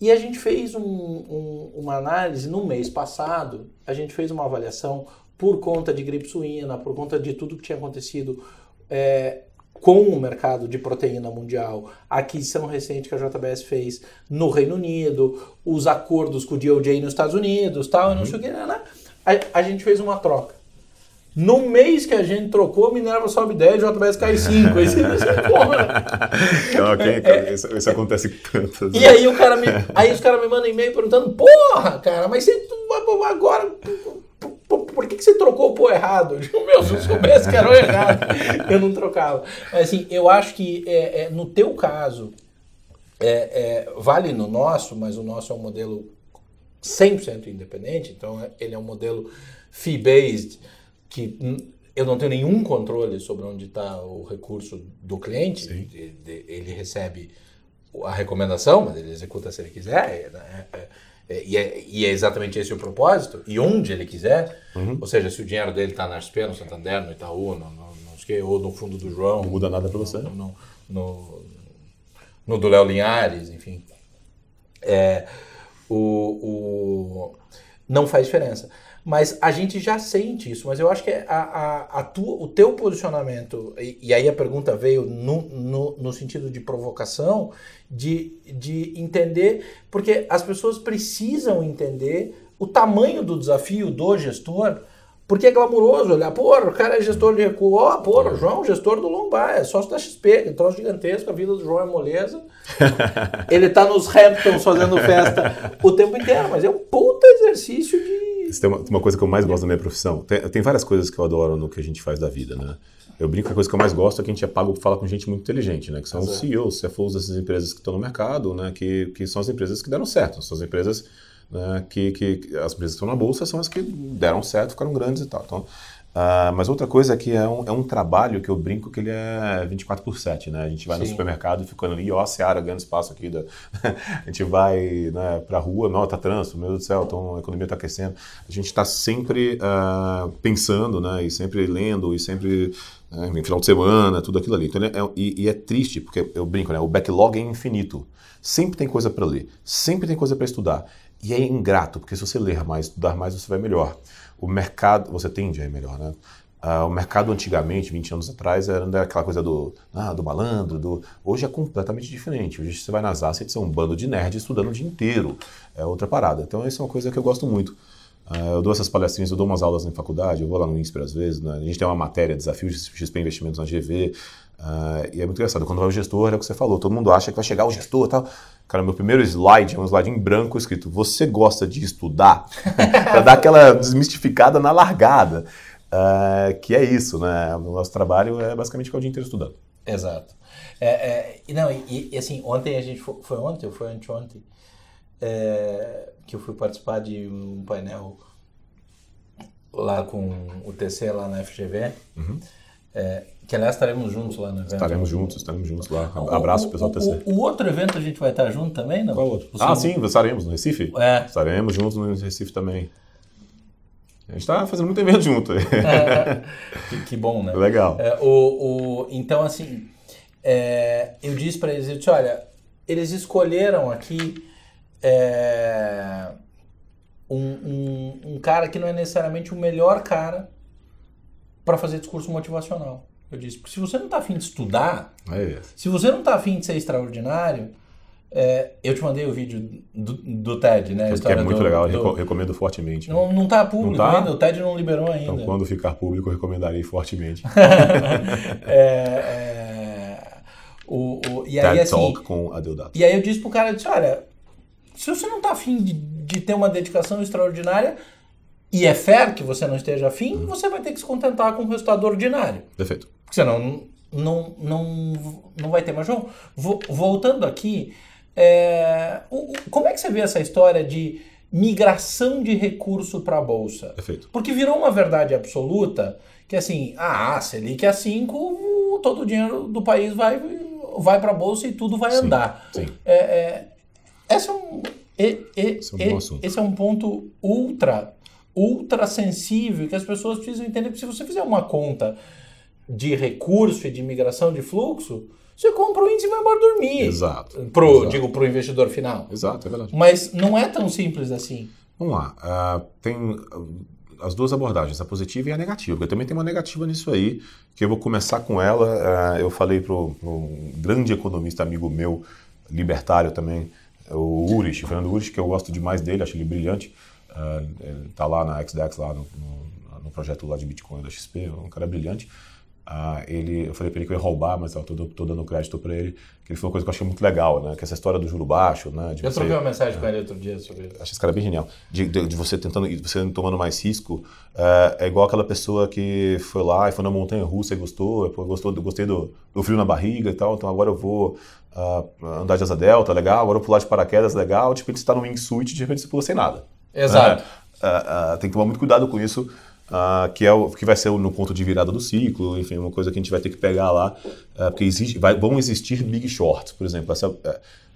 e a gente fez um, um, uma análise no mês passado. A gente fez uma avaliação por conta de gripe suína, por conta de tudo que tinha acontecido é, com o mercado de proteína mundial, a aquisição recente que a JBS fez no Reino Unido, os acordos com o DOJ nos Estados Unidos, tal, uhum. não sei o que, né? a, a gente fez uma troca. No mês que a gente trocou, Minerva sobe 10, JBS cai 5. Aí você porra. Não, quem, é, isso, isso, acontece tanto. E aí, o cara me, aí os caras me mandam e-mail perguntando: Porra, cara, mas você agora. Por que, que você trocou pô errado? Eu digo, meu, se eu soubesse que era o errado, eu não trocava. Mas assim, eu acho que é, é no teu caso, é, é, vale no nosso, mas o nosso é um modelo 100% independente, então ele é um modelo fee-based que eu não tenho nenhum controle sobre onde está o recurso do cliente. De, ele recebe a recomendação, mas ele executa se ele quiser. Né? É, e, é, e, é, exatamente esse o propósito. E onde ele quiser. Uhum. Ou seja, se o dinheiro dele está na XP, no Santander, no Itaú, no, no, no, ou no fundo do João. Não muda nada para você. No, no, no, do Léo Linhares, enfim. É, o, o, não faz diferença. Mas a gente já sente isso, mas eu acho que a, a, a tua, o teu posicionamento, e, e, aí a pergunta veio no, no, no sentido de provocação, de, de entender, porque as pessoas precisam entender o tamanho do desafio do gestor porque é glamuroso olhar, pô, o cara é gestor de recuo, ó, oh, pô, o João, gestor do Lombar, é sócio da XP, que é troço gigantesco, a vida do João é moleza. Ele tá nos Hamptons fazendo festa o tempo inteiro, mas é um puta exercício de, tem uma, uma, coisa que eu mais gosto da minha profissão. Tem, tem, várias coisas que eu adoro no que a gente faz da vida, né? Eu brinco que a coisa que eu mais gosto é que a gente é pago para falar com gente muito inteligente, né? Que são os CEOs, CFOs dessas empresas que estão no mercado, né? Que, que são as empresas que deram certo, são as empresas né? que, que as empresas que estão na bolsa são as que deram certo, ficaram grandes e tal. Então, Uh, mas outra coisa é que é um, é um trabalho que eu brinco que ele é 24 por 7, né? A gente vai Sim. no supermercado e fica ali, ó, Seara ganhando espaço aqui. Da... a gente vai né, pra rua, não, tá trânsito, meu Deus do céu, então a economia tá aquecendo. A gente está sempre uh, pensando, né? E sempre lendo, e sempre né, em final de semana, tudo aquilo ali. Então, é, e, e, é triste, porque eu brinco, né? O backlog é infinito. Sempre tem coisa para ler, sempre tem coisa para estudar. E é ingrato, porque se você ler mais, estudar mais, você vai melhor o mercado, você tende a ir melhor, né? Uh, o mercado antigamente, 20 anos atrás, era aquela coisa do, ah, do malandro, do... hoje é completamente diferente. Hoje você vai nas assets, é um bando de nerds estudando o dia inteiro, é outra parada. Então isso é uma coisa que eu gosto muito. Uh, eu dou essas palestrinhas, eu dou umas aulas na faculdade, eu vou lá no INSPER às vezes, né? a gente tem uma matéria, Desafios XP Investimentos na GV, Uh, e é muito engraçado, quando vai o gestor, é o que você falou, todo mundo acha que vai chegar o gestor e tal. Cara, meu primeiro slide é um slide em branco escrito: Você gosta de estudar? para dar aquela desmistificada na largada. Uh, que é isso, né? O nosso trabalho é basicamente ficar o dia inteiro estudando. Exato. É, é, não, e, e, assim, ontem a gente foi, foi ontem ou foi anteontem é, que eu fui participar de um painel lá com o TC lá na FGV. Uhum. É, que aliás estaremos juntos lá no evento. Estaremos juntos, estaremos juntos lá. Abraço, o, pessoal do TC. O, o, outro evento a gente vai estar junto também, não? Qual outro? Ah, sim, estaremos no Recife? É. Estaremos juntos no Recife também. A gente está fazendo muito evento junto. É, que, que, bom, né? Legal. É, o, o, então, assim, é, eu disse para eles, eu disse, olha, eles escolheram aqui é, um, um, um cara que não é necessariamente o melhor cara para fazer discurso motivacional. Eu disse, porque se você não está afim de estudar, é se você não está afim de ser extraordinário, é, eu te mandei o vídeo do, do TED, né? Que é muito do, legal, eu recomendo fortemente. Não, não tá público não tá? ainda, o TED não liberou ainda. Então, quando ficar público, eu recomendarei fortemente. é, é, o, o, e aí, TED assim, Talk com Adeodato. E aí eu disse pro cara, eu disse, olha, se você não tá afim de, de ter uma dedicação extraordinária, e é fair que você não esteja afim, uhum. você vai ter que se contentar com o resultado ordinário. Perfeito. Porque senão não, não, não vai ter mais João. Voltando aqui, é, o, como é que você vê essa história de migração de recurso para a Bolsa? Perfeito. Porque virou uma verdade absoluta que assim, ah, Selic é 5, todo o dinheiro do país vai, vai para a Bolsa e tudo vai sim, andar. Sim. É, é, esse é um, esse, é um esse é um ponto ultra ultra sensível que as pessoas precisam entender. Porque se você fizer uma conta de recurso e de migração de fluxo, você compra o índice e vai embora dormir. Exato. Pro, exato. Digo, para o investidor final. Exato, é verdade. Mas não é tão simples assim. Vamos lá. Uh, tem as duas abordagens, a positiva e a negativa. Eu também tenho uma negativa nisso aí, que eu vou começar com ela. Uh, eu falei para um grande economista amigo meu, libertário também, o Urich, o Fernando Urich, que eu gosto demais dele, acho ele brilhante. Uh, ele está lá na XDEX, lá no, no, no, projeto lá de Bitcoin da XP, um cara brilhante. Uh, ele, eu falei para ele que eu ia roubar, mas eu tô, dando crédito para ele, que ele falou uma coisa que eu achei muito legal, né? Que essa história do juro baixo, né? eu troquei uma mensagem com ele outro dia sobre isso. Achei esse cara bem genial. De, de, de você tentando, você tomando mais risco, uh, é igual aquela pessoa que foi lá e foi na montanha russa e gostou, gostou gostei do, do frio na barriga e tal, então agora eu vou uh, andar de asa delta, legal, agora eu vou pular de paraquedas, legal, tipo, você está no wingsuit, de repente você pula sem nada. Exato. Uh, uh, tem que tomar muito cuidado com isso, uh, que é o que vai ser no ponto de virada do ciclo, enfim, uma coisa que a gente vai ter que pegar lá, porque existe, vai, vão existir big shorts, por exemplo. Essa,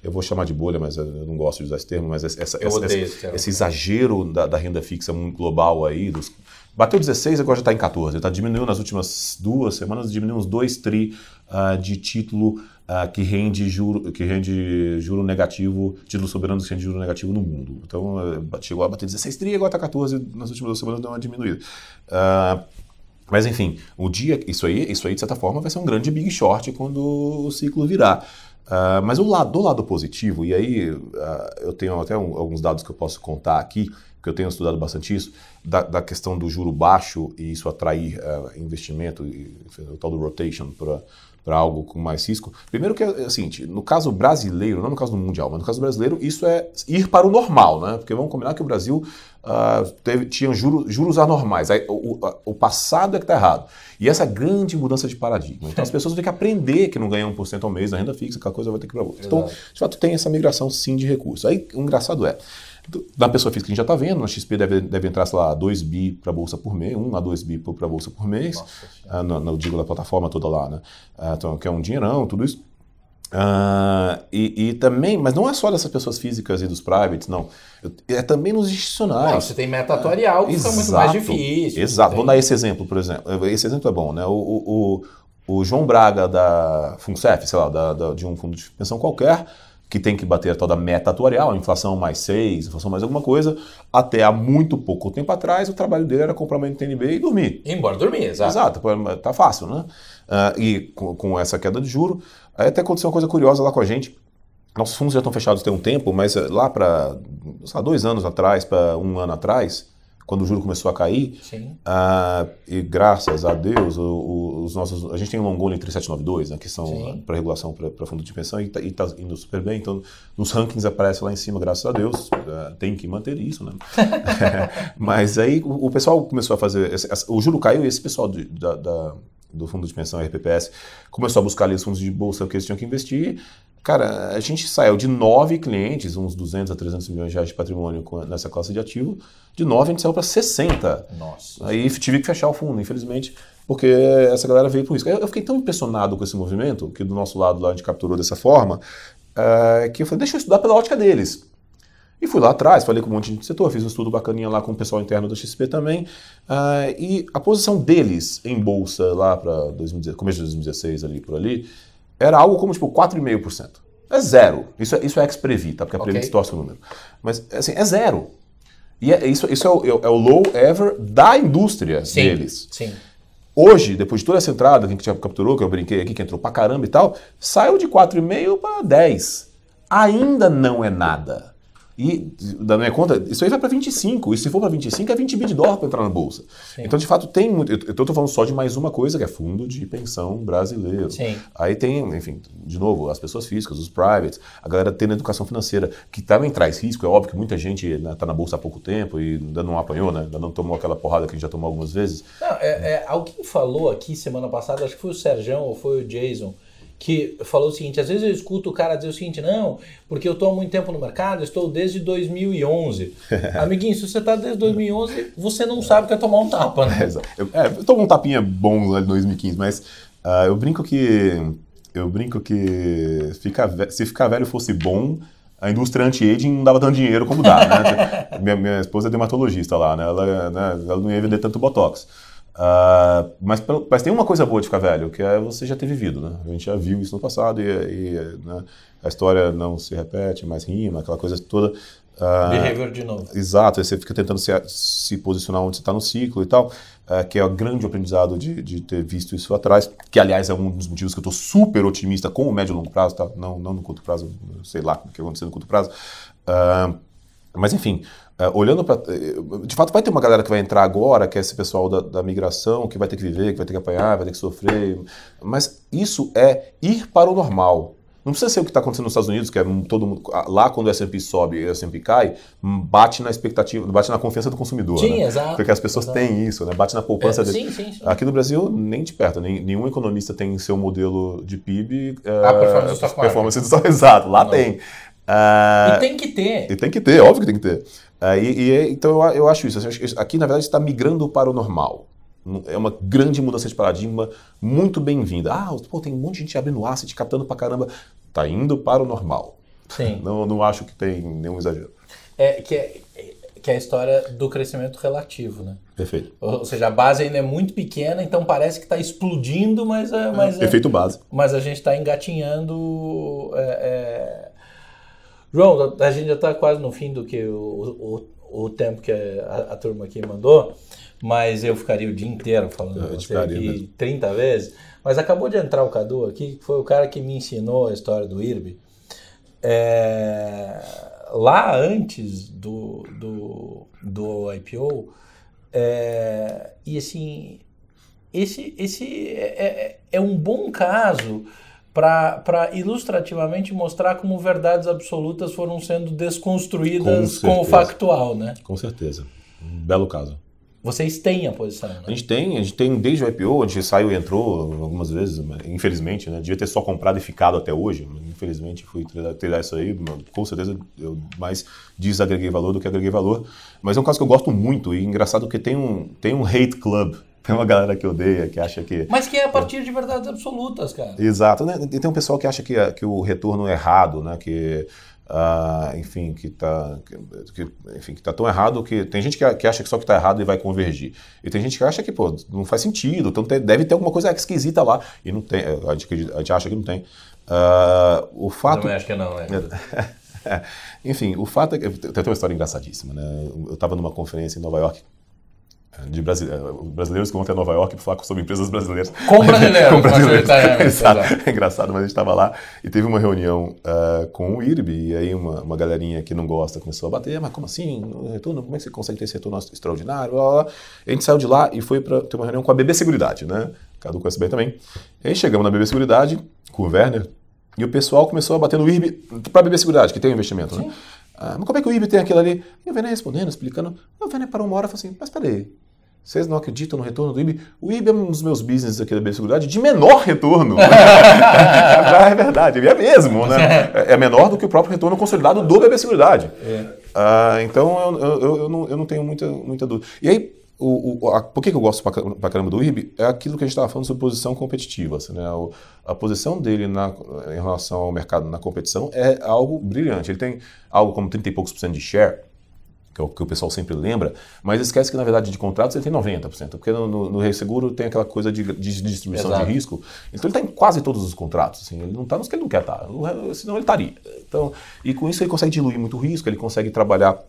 eu vou chamar de bolha, mas eu não gosto de usar esse termo, mas essa, essa, essa, esse, esse, exagero da, da, renda fixa global aí, dos, bateu 16, agora já está em 14. Está diminuindo nas últimas duas semanas, diminuiu uns 2 tri de título uh, que rende juro que rende juro negativo, título soberano que rende juro negativo no mundo. Então uh, chegou a bater 16 tri, agora está 14, nas últimas duas semanas deu uma diminuída. Uh, mas enfim, o dia isso aí, isso aí de certa forma vai ser um grande big short quando o ciclo virar. Uh, mas o lado, do lado positivo, e aí uh, eu tenho até um, alguns dados que eu posso contar aqui, que eu tenho estudado bastante isso, da, da questão do juro baixo e isso atrair uh, investimento, e, o tal do rotation para para algo com mais risco. Primeiro que é, é o seguinte, no caso brasileiro, não no caso do mundial, mas no caso brasileiro, isso é ir para o normal, né? Porque vamos combinar que o Brasil uh, teve, tinha juros, juros anormais. Aí, o, o, o, passado é que está errado. E essa grande mudança de paradigma. Então as pessoas vão ter que aprender que não ganham 1% ao mês na renda fixa, aquela coisa vai ter que ir para outra. Então, de fato, tem essa migração sim de recursos. Aí o engraçado é, da pessoa física a gente já está vendo, na XP deve, deve entrar, sei lá, 2 bi para a bolsa por mês, 1 a 2 bi para a bolsa por mês, ah, no, no, digo da plataforma toda lá, né? Ah, então, que é um dinheirão, tudo isso. Ah, e, e, também, mas não é só dessas pessoas físicas e dos privates, não. É também nos institucionais. Não, você tem meta atuarial que exato, muito mais difícil. Exato. Vamos dar esse exemplo, por exemplo. Esse exemplo é bom, né? O, o, o, o João Braga da FUNCEF, sei lá, da, da, de um fundo de pensão qualquer, que tem que bater a tal da meta atuarial, a inflação mais 6, inflação mais alguma coisa, até há muito pouco tempo atrás o trabalho dele era comprar uma NTNB e dormir. Embora dormir, exato. Exato, tá fácil, né? Uh, e com, com, essa queda de juro, aí até aconteceu uma coisa curiosa lá com a gente. Nossos fundos já estão fechados tem um tempo, mas lá para dois anos atrás, para um ano atrás, quando o juro começou a cair. Uh, e graças a Deus, o, o, os nossos, a gente tem um long only 3792, né, que são para regulação para fundo de pensão, e está tá indo super bem. Então, nos rankings aparece lá em cima, graças a Deus. Uh, tem que manter isso, né? Mas aí o, o, pessoal começou a fazer. O juro caiu e esse pessoal de, da, da do fundo de pensão RPPS começou a buscar ali os fundos de bolsa que eles tinham que investir Cara, a gente saiu de nove clientes, uns 200 a 300 milhões de reais de patrimônio nessa classe de ativo, de nove a gente saiu para 60. Nossa. Aí tive que fechar o fundo, infelizmente, porque essa galera veio por isso. Eu fiquei tão impressionado com esse movimento, que do nosso lado lá a gente capturou dessa forma, uh, que eu falei, deixa eu estudar pela ótica deles. E fui lá atrás, falei com um monte de setor, fiz um estudo bacaninha lá com o pessoal interno da XP também. Uh, e a posição deles em bolsa lá para começo de 2016 ali por ali, era algo como tipo 4,5%. É zero. Isso é, isso é ex-previ, tá? Porque a Previ distorce o número. Mas, assim, é zero. E é, isso, isso é o, é, o, low ever da indústria sim, deles. Sim. Hoje, depois de toda essa entrada que a gente capturou, que eu brinquei aqui, que entrou pra caramba e tal, saiu de 4,5 para 10. Ainda não é nada. E, da minha conta, isso aí vai para 25. E se for para 25, é 20 bi de dólar para entrar na bolsa. Sim. Então, de fato, tem muito. Eu estou falando só de mais uma coisa, que é fundo de pensão brasileiro. Sim. Aí tem, enfim, de novo, as pessoas físicas, os privates, a galera tendo educação financeira, que também traz risco. É óbvio que muita gente está né, tá na bolsa há pouco tempo e ainda não apanhou, né? Ainda não tomou aquela porrada que a gente já tomou algumas vezes. Não, é, é, alguém falou aqui semana passada, acho que foi o Serjão ou foi o Jason que falou o seguinte: às vezes eu escuto o cara dizer o seguinte, não, porque eu estou há muito tempo no mercado, estou desde 2011. Amiguinho, se você está desde 2011, você não sabe o que é tomar um tapa, né? É, eu, é, eu tomo um tapinha bom lá em 2015, mas uh, eu brinco que. Eu brinco que fica, se ficar velho fosse bom, a indústria anti-aging não dava tanto dinheiro como dá. Né? minha, minha esposa é dermatologista lá, né? Ela, né? ela não ia vender tanto botox. Uh, mas, mas, tem uma coisa boa de ficar velho, que é você já ter vivido, né? A gente já viu isso no passado e, e né? a história não se repete, mais rima, aquela coisa toda. Uh, Behavior de novo. Exato, você fica tentando se, se posicionar onde você está no ciclo e tal, uh, que é o grande aprendizado de, de, ter visto isso atrás, que aliás é um dos motivos que eu estou super otimista com o médio e longo prazo, tá? não, não no curto prazo, sei lá o que vai acontecer no curto prazo. Uh, mas enfim, Uh, olhando para. De fato, vai ter uma galera que vai entrar agora, que é esse pessoal da, da, migração, que vai ter que viver, que vai ter que apanhar, vai ter que sofrer. Mas isso é ir para o normal. Não precisa ser o que está acontecendo nos Estados Unidos, que é todo mundo, lá quando o S&P sobe e o S&P cai, bate na expectativa, bate na confiança do consumidor. Sim, né? exato. Porque as pessoas exato. têm isso, né? Bate na poupança é, dele. Sim, sim, sim. Aqui no Brasil, nem de perto. Nem, nenhum economista tem seu modelo de PIB. A uh, performance do stock Performance do stock, exato. Lá Não. tem. Uh, e tem que ter. E tem que ter, óbvio que tem que ter. Uh, e, e, então eu, eu acho isso. Aqui, na verdade, está migrando para o normal. É uma grande mudança de paradigma, muito bem-vinda. Ah, pô, tem um monte de gente abrindo asset, captando pra caramba. Tá indo para o normal. Sim. Não, não acho que tem nenhum exagero. É que, é que é a história do crescimento relativo, né? Perfeito. Ou seja, a base ainda é muito pequena, então parece que está explodindo, mas, é, mas é, Efeito base. Mas a gente está engatinhando. É, é... João, a gente já está quase no fim do que o, o, o tempo que a, a turma aqui mandou mas eu ficaria o dia inteiro falando eu você aqui mesmo. 30 vezes. Mas acabou de entrar o Cadu aqui, que foi o cara que me ensinou a história do IRB. É, lá antes do, do, do IPO, é, e assim, esse, esse é, é, é um bom caso para ilustrativamente mostrar como verdades absolutas foram sendo desconstruídas com, com o factual, né? Com certeza. Um belo caso. Vocês têm a posição, né? A gente tem, a gente tem desde o IPO, a gente saiu e entrou algumas vezes, infelizmente, né? Devia ter só comprado e ficado até hoje, infelizmente fui trilhar isso aí, com certeza eu mais desagreguei valor do que agreguei valor. Mas é um caso que eu gosto muito e engraçado que tem um, tem um hate club tem uma galera que odeia, que acha que. Mas que é a partir de verdades absolutas, cara. Exato. Né? E tem um pessoal que acha que, que o retorno é errado, né? Que. Uh, enfim, que está que, enfim, que tá tão errado que tem gente que, que acha que só que está errado e vai convergir. E tem gente que acha que, pô, não faz sentido, então tem, deve ter alguma coisa esquisita lá. E não tem, a gente, a gente acha que não tem. Uh, o fato... Também acho que não, né? enfim, o fato é que... Tem uma história engraçadíssima, né? Eu estava numa conferência em Nova York de brasileiros que vão até Nova York para falar sobre empresas brasileiras. Com brasileiros. com brasileiros. Exato. É engraçado, mas a gente estava lá e teve uma reunião uh, com o IRB e aí uma, uma galerinha que não gosta começou a bater, mas como assim? Retorno? Como é que você consegue ter esse retorno extraordinário? Blá, blá, blá. A gente saiu de lá e foi para ter uma reunião com a BB Seguridade, né? Cadu conhece bem também. E aí chegamos na BB Seguridade com o Werner e o pessoal começou a bater no IRB para a BB Seguridade, que tem um investimento, né? Sim. né? Ah, mas como é que o IRB tem aquilo ali? E o Werner respondendo, explicando. O Werner parou uma hora e falou assim, mas peraí, vocês não acreditam no retorno do IB? O IB é um dos meus business aqui da Biosseguridade de menor retorno. é verdade, é mesmo, né? É menor do que o próprio retorno consolidado do BB Seguridade. É. Ah, então eu, eu, eu, não, eu não tenho muita, muita dúvida. E aí, o, o, a, por que, que eu gosto pra, caramba do IRB? É aquilo que a gente estava falando sobre posição competitiva. Assim, né? O, a posição dele na, em relação ao mercado na competição é algo brilhante. Ele tem algo como 30 e poucos por cento de share que é o que o pessoal sempre lembra, mas esquece que na verdade de contratos ele tem 90%, porque no, no, no resseguro tem aquela coisa de, de distribuição Exato. de risco, então ele está em quase todos os contratos, assim, ele não está nos que ele não quer estar, tá, senão ele estaria. Então, e com isso ele consegue diluir muito risco, ele consegue trabalhar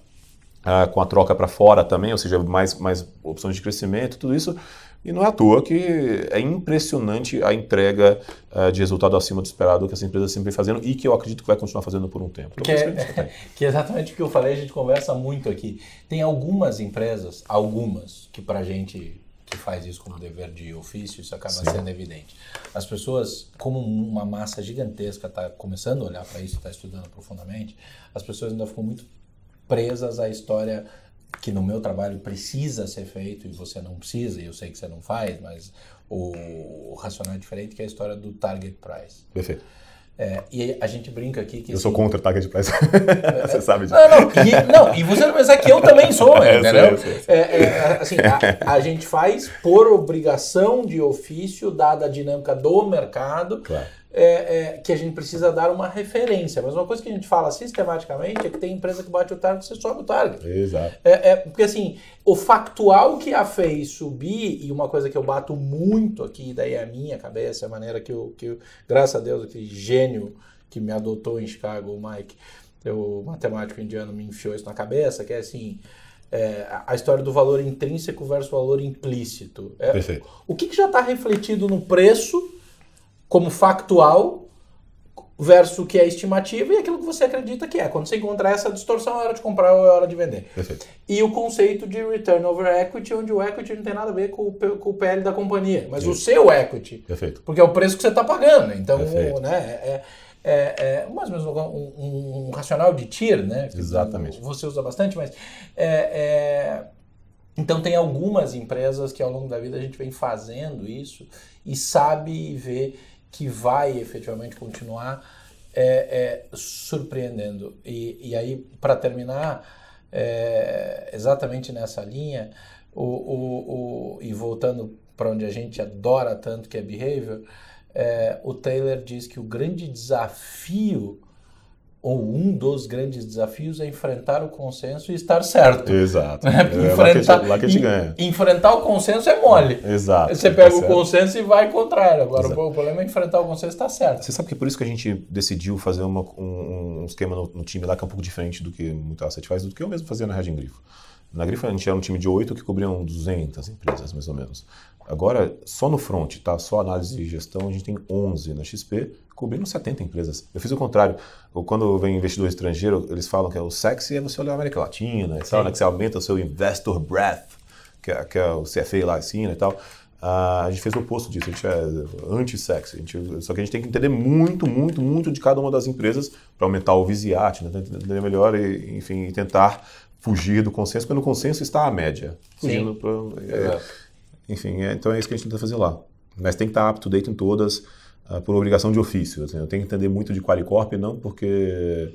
ah, com a troca para fora também, ou seja, mais, mais opções de crescimento, tudo isso e não é à toa que é impressionante a entrega uh, de resultado acima do esperado que essa empresa sempre vem fazendo e que eu acredito que vai continuar fazendo por um tempo. Então, que, é, que é exatamente o que eu falei, a gente conversa muito aqui. Tem algumas empresas, algumas, que para a gente que faz isso como dever de ofício, isso acaba Sim. sendo evidente. As pessoas, como uma massa gigantesca está começando a olhar para isso, está estudando profundamente, as pessoas ainda ficam muito presas à história que no meu trabalho precisa ser feito e você não precisa, e eu sei que você não faz, mas o, o racional é diferente, que é a história do target price. Perfeito. É, e a gente brinca aqui que. Eu assim, sou contra target price. você sabe disso. Não, não, e, não, e você não pensar que eu também sou, é, entendeu? Sei, sei, sei. É, é, assim, a, a, gente faz por obrigação de ofício, dada a dinâmica do mercado. Claro é, é, que a gente precisa dar uma referência. Mas uma coisa que a gente fala sistematicamente é que tem empresa que bate o target e você sobe o target. Exato. É, é, porque assim, o factual que a fez subir, e uma coisa que eu bato muito aqui, daí é a minha cabeça, a maneira que eu, que eu graças a Deus, aquele gênio que me adotou em Chicago, o Mike, o matemático indiano me enfiou isso na cabeça, que é assim, é, a história do valor intrínseco versus valor implícito. É, Perfeito. O que, que já está refletido no preço como factual versus o que é estimativa e aquilo que você acredita que é. Quando você encontrar essa distorção, é hora de comprar ou é hora de vender. Perfeito. E o conceito de return over equity, onde o equity não tem nada a ver com o, com o PL da companhia, mas Isso. o seu equity. Perfeito. Porque é o preço que você está pagando. Então, né, é, é, é mais ou menos um, um, um racional de TIR, né? Exatamente. Você usa bastante, mas é, é, então tem algumas empresas que ao longo da vida a gente vem fazendo isso e sabe ver que vai efetivamente continuar é, é, surpreendendo. E, e aí, para terminar, é, exatamente nessa linha, o, o, o e voltando para onde a gente adora tanto, que é behavior, é, o Taylor diz que o grande desafio ou um dos grandes desafios é enfrentar o consenso e estar certo. Exato. É, enfrentar, lá que a gente ganha. Enfrentar o consenso é mole. Exato. Você pega tá o consenso e vai contrário. Agora, Exato. o problema é enfrentar o consenso e estar certo. Você sabe que é por isso que a gente decidiu fazer uma, um, um, esquema no, no, time lá que é um pouco diferente do que muita asset faz, do que eu mesmo fazia na Red Grifo. Na Grifo a gente era um time de oito que cobriam 200 empresas, mais ou menos. Agora, só no front, tá? Só análise e gestão, a gente tem 11 na XP, cobrindo 70 empresas. Eu fiz o contrário. Quando vem investidor estrangeiro, eles falam que é o sexy é você olhar a América Latina e tal, né? que você aumenta o seu investor breadth, que é, que é o CFA lá ensina e tal. Uh, a gente fez o oposto disso, a gente é anti-sexy. Só que a gente tem que entender muito, muito, muito de cada uma das empresas para aumentar o visiate, né? entender melhor e, enfim, tentar fugir do consenso, porque no consenso está a média. Fugindo pra, é, enfim, é, então é isso que a gente tenta fazer lá. Mas tem que estar up-to-date em todas, uh, por obrigação de ofício. Assim, eu tenho que entender muito de Qualicorp, não porque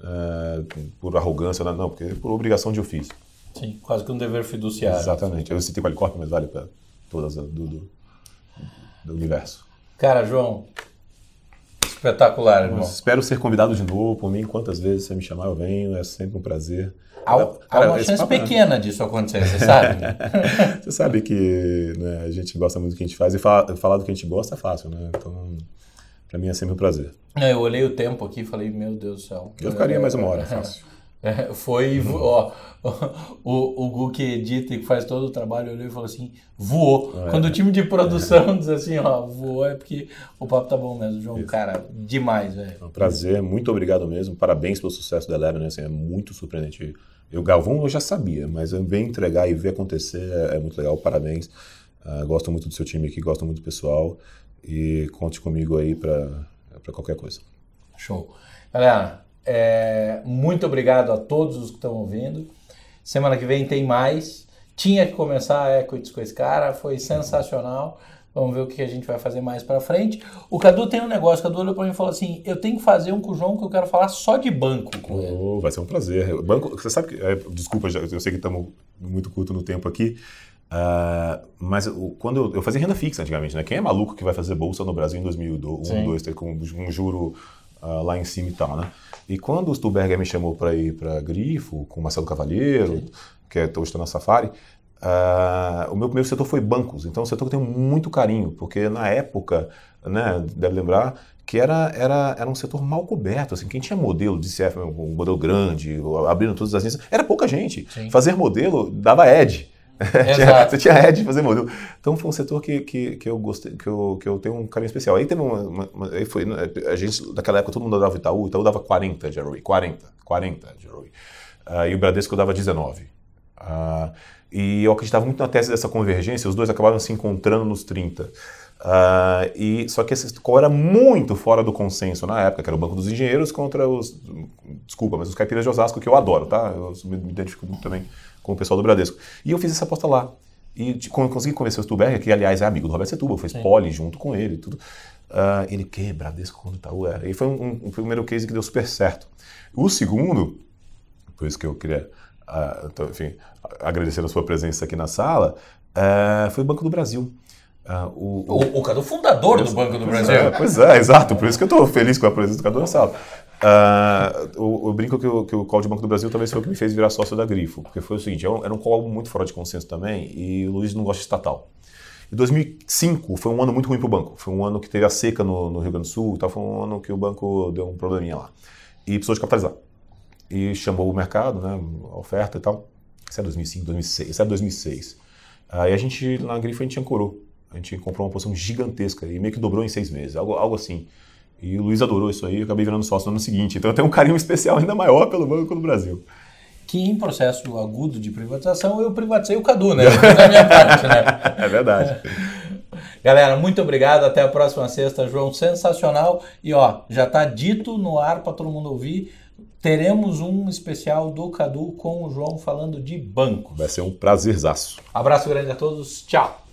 uh, por arrogância, não, porque por obrigação de ofício. Sim, quase que um dever fiduciário. Exatamente. Eu citei Qualicorp, mas vale para todas do, do, do, universo. Cara, João, espetacular, irmão. Espero ser convidado de novo por mim. Quantas vezes você me chamar, eu venho. É sempre um prazer. Há, Cara, há uma chance papo, pequena disso acontecer, você sabe? você sabe que né, a gente gosta muito do que a gente faz e falar, falar do que a gente gosta é fácil, né? Então, para mim é sempre um prazer. É, eu olhei o tempo aqui e falei, meu Deus do céu. Eu ficaria mais uma hora, fácil. É, foi, ó, o, o Gu que edita e que faz todo o trabalho olhou e falou assim, voou. É. Quando o time de produção diz assim, ó, voou, é porque o papo tá bom mesmo, João. Isso. Cara, demais, velho. É um prazer, muito obrigado mesmo. Parabéns pelo sucesso da Eleven, né? assim, é muito surpreendente. Eu, Galvão, eu já sabia, mas ver entregar e ver acontecer é, é muito legal. Parabéns. Uh, gosto muito do seu time aqui, gosto muito do pessoal e conte comigo aí para qualquer coisa. Show. Galera, é, muito obrigado a todos os que estão ouvindo. Semana que vem tem mais. Tinha que começar a Equities com esse cara, foi sensacional. Vamos ver o que a gente vai fazer mais para frente. O Cadu tem um negócio, o Cadu olhou para mim e falou assim: eu tenho que fazer um com o João que eu quero falar só de banco com ele. Oh, vai ser um prazer. Banco, você sabe que. É, desculpa, eu sei que estamos muito curto no tempo aqui. Uh, mas eu, quando eu, eu, fazia renda fixa antigamente, né? Quem é maluco que vai fazer bolsa no Brasil em 2001, 2002, com um juro uh, lá em cima e tal, né? E quando o Stuberger me chamou para ir para Grifo, com o Marcelo Cavalheiro, Sim. que é, hoje está na Safari, uh, o meu primeiro setor foi bancos. Então, é um setor que eu tenho muito carinho, porque na época, né, deve lembrar, que era, era, era um setor mal coberto. Assim, quem tinha modelo de CF, um modelo grande, abrindo todas as linhas, era pouca gente. Sim. Fazer modelo dava edge. você tinha head de fazer modelo. Então foi um setor que, que, que eu gostei, que eu, que eu tenho um carinho especial. Aí teve uma, uma, uma aí foi, né, a gente, naquela época todo mundo dava Itaú, Itaú dava 40 de ROI, 40, 40 de ROI. Uh, e o Bradesco dava 19. Uh, e eu acreditava muito na tese dessa convergência, os dois acabaram se encontrando nos 30. Uh, ah, e só que esse score era muito fora do consenso na época, que era o Banco dos Engenheiros contra os. Desculpa, mas os caipiras de Osasco, que eu adoro, tá? Eu me identifico muito também com o pessoal do Bradesco. E eu fiz essa aposta lá. E consegui convencer o Stuberger, que aliás é amigo do Roberto Setúbal, fez Sim. pole junto com ele e tudo. Uh, ele, que Bradesco quando Itaú era? E foi um, um, primeiro case que deu super certo. O segundo, por isso que eu queria, uh, então, enfim, agradecer a sua presença aqui na sala, uh, foi o Banco do Brasil. Uh, o, o, o, Cadu fundador do Banco do Brasil. É, pois é, exato. Por isso que eu estou feliz com a presença do Cadu na sala. Uh, eu, brinco que o, que o call de Banco do Brasil talvez foi o que me fez virar sócio da Grifo, porque foi o seguinte, era um call muito fora de consenso também e o Luiz não gosta de estatal. E 2005 foi um ano muito ruim para o banco. Foi um ano que teve a seca no, no Rio Grande do Sul, tal, foi um ano que o banco deu um probleminha lá. E precisou de capitalizar. E chamou o mercado, né, a oferta e tal. Isso é 2005, 2006. Isso é 2006. Aí a gente, na Grifo, a gente ancorou. A gente comprou uma posição gigantesca e meio que dobrou em seis meses, algo, algo assim. E o Luiz adorou isso aí, eu acabei virando sócio no ano seguinte. Então eu tenho um carinho especial ainda maior pelo Banco do Brasil. Que em processo agudo de privatização eu privatizei o Cadu, né? Da minha parte, né? É verdade. Galera, muito obrigado. Até a próxima sexta, João. Sensacional. E ó, já está dito no ar para todo mundo ouvir. Teremos um especial do Cadu com o João falando de banco. Vai ser um prazerzaço. Abraço grande a todos. Tchau.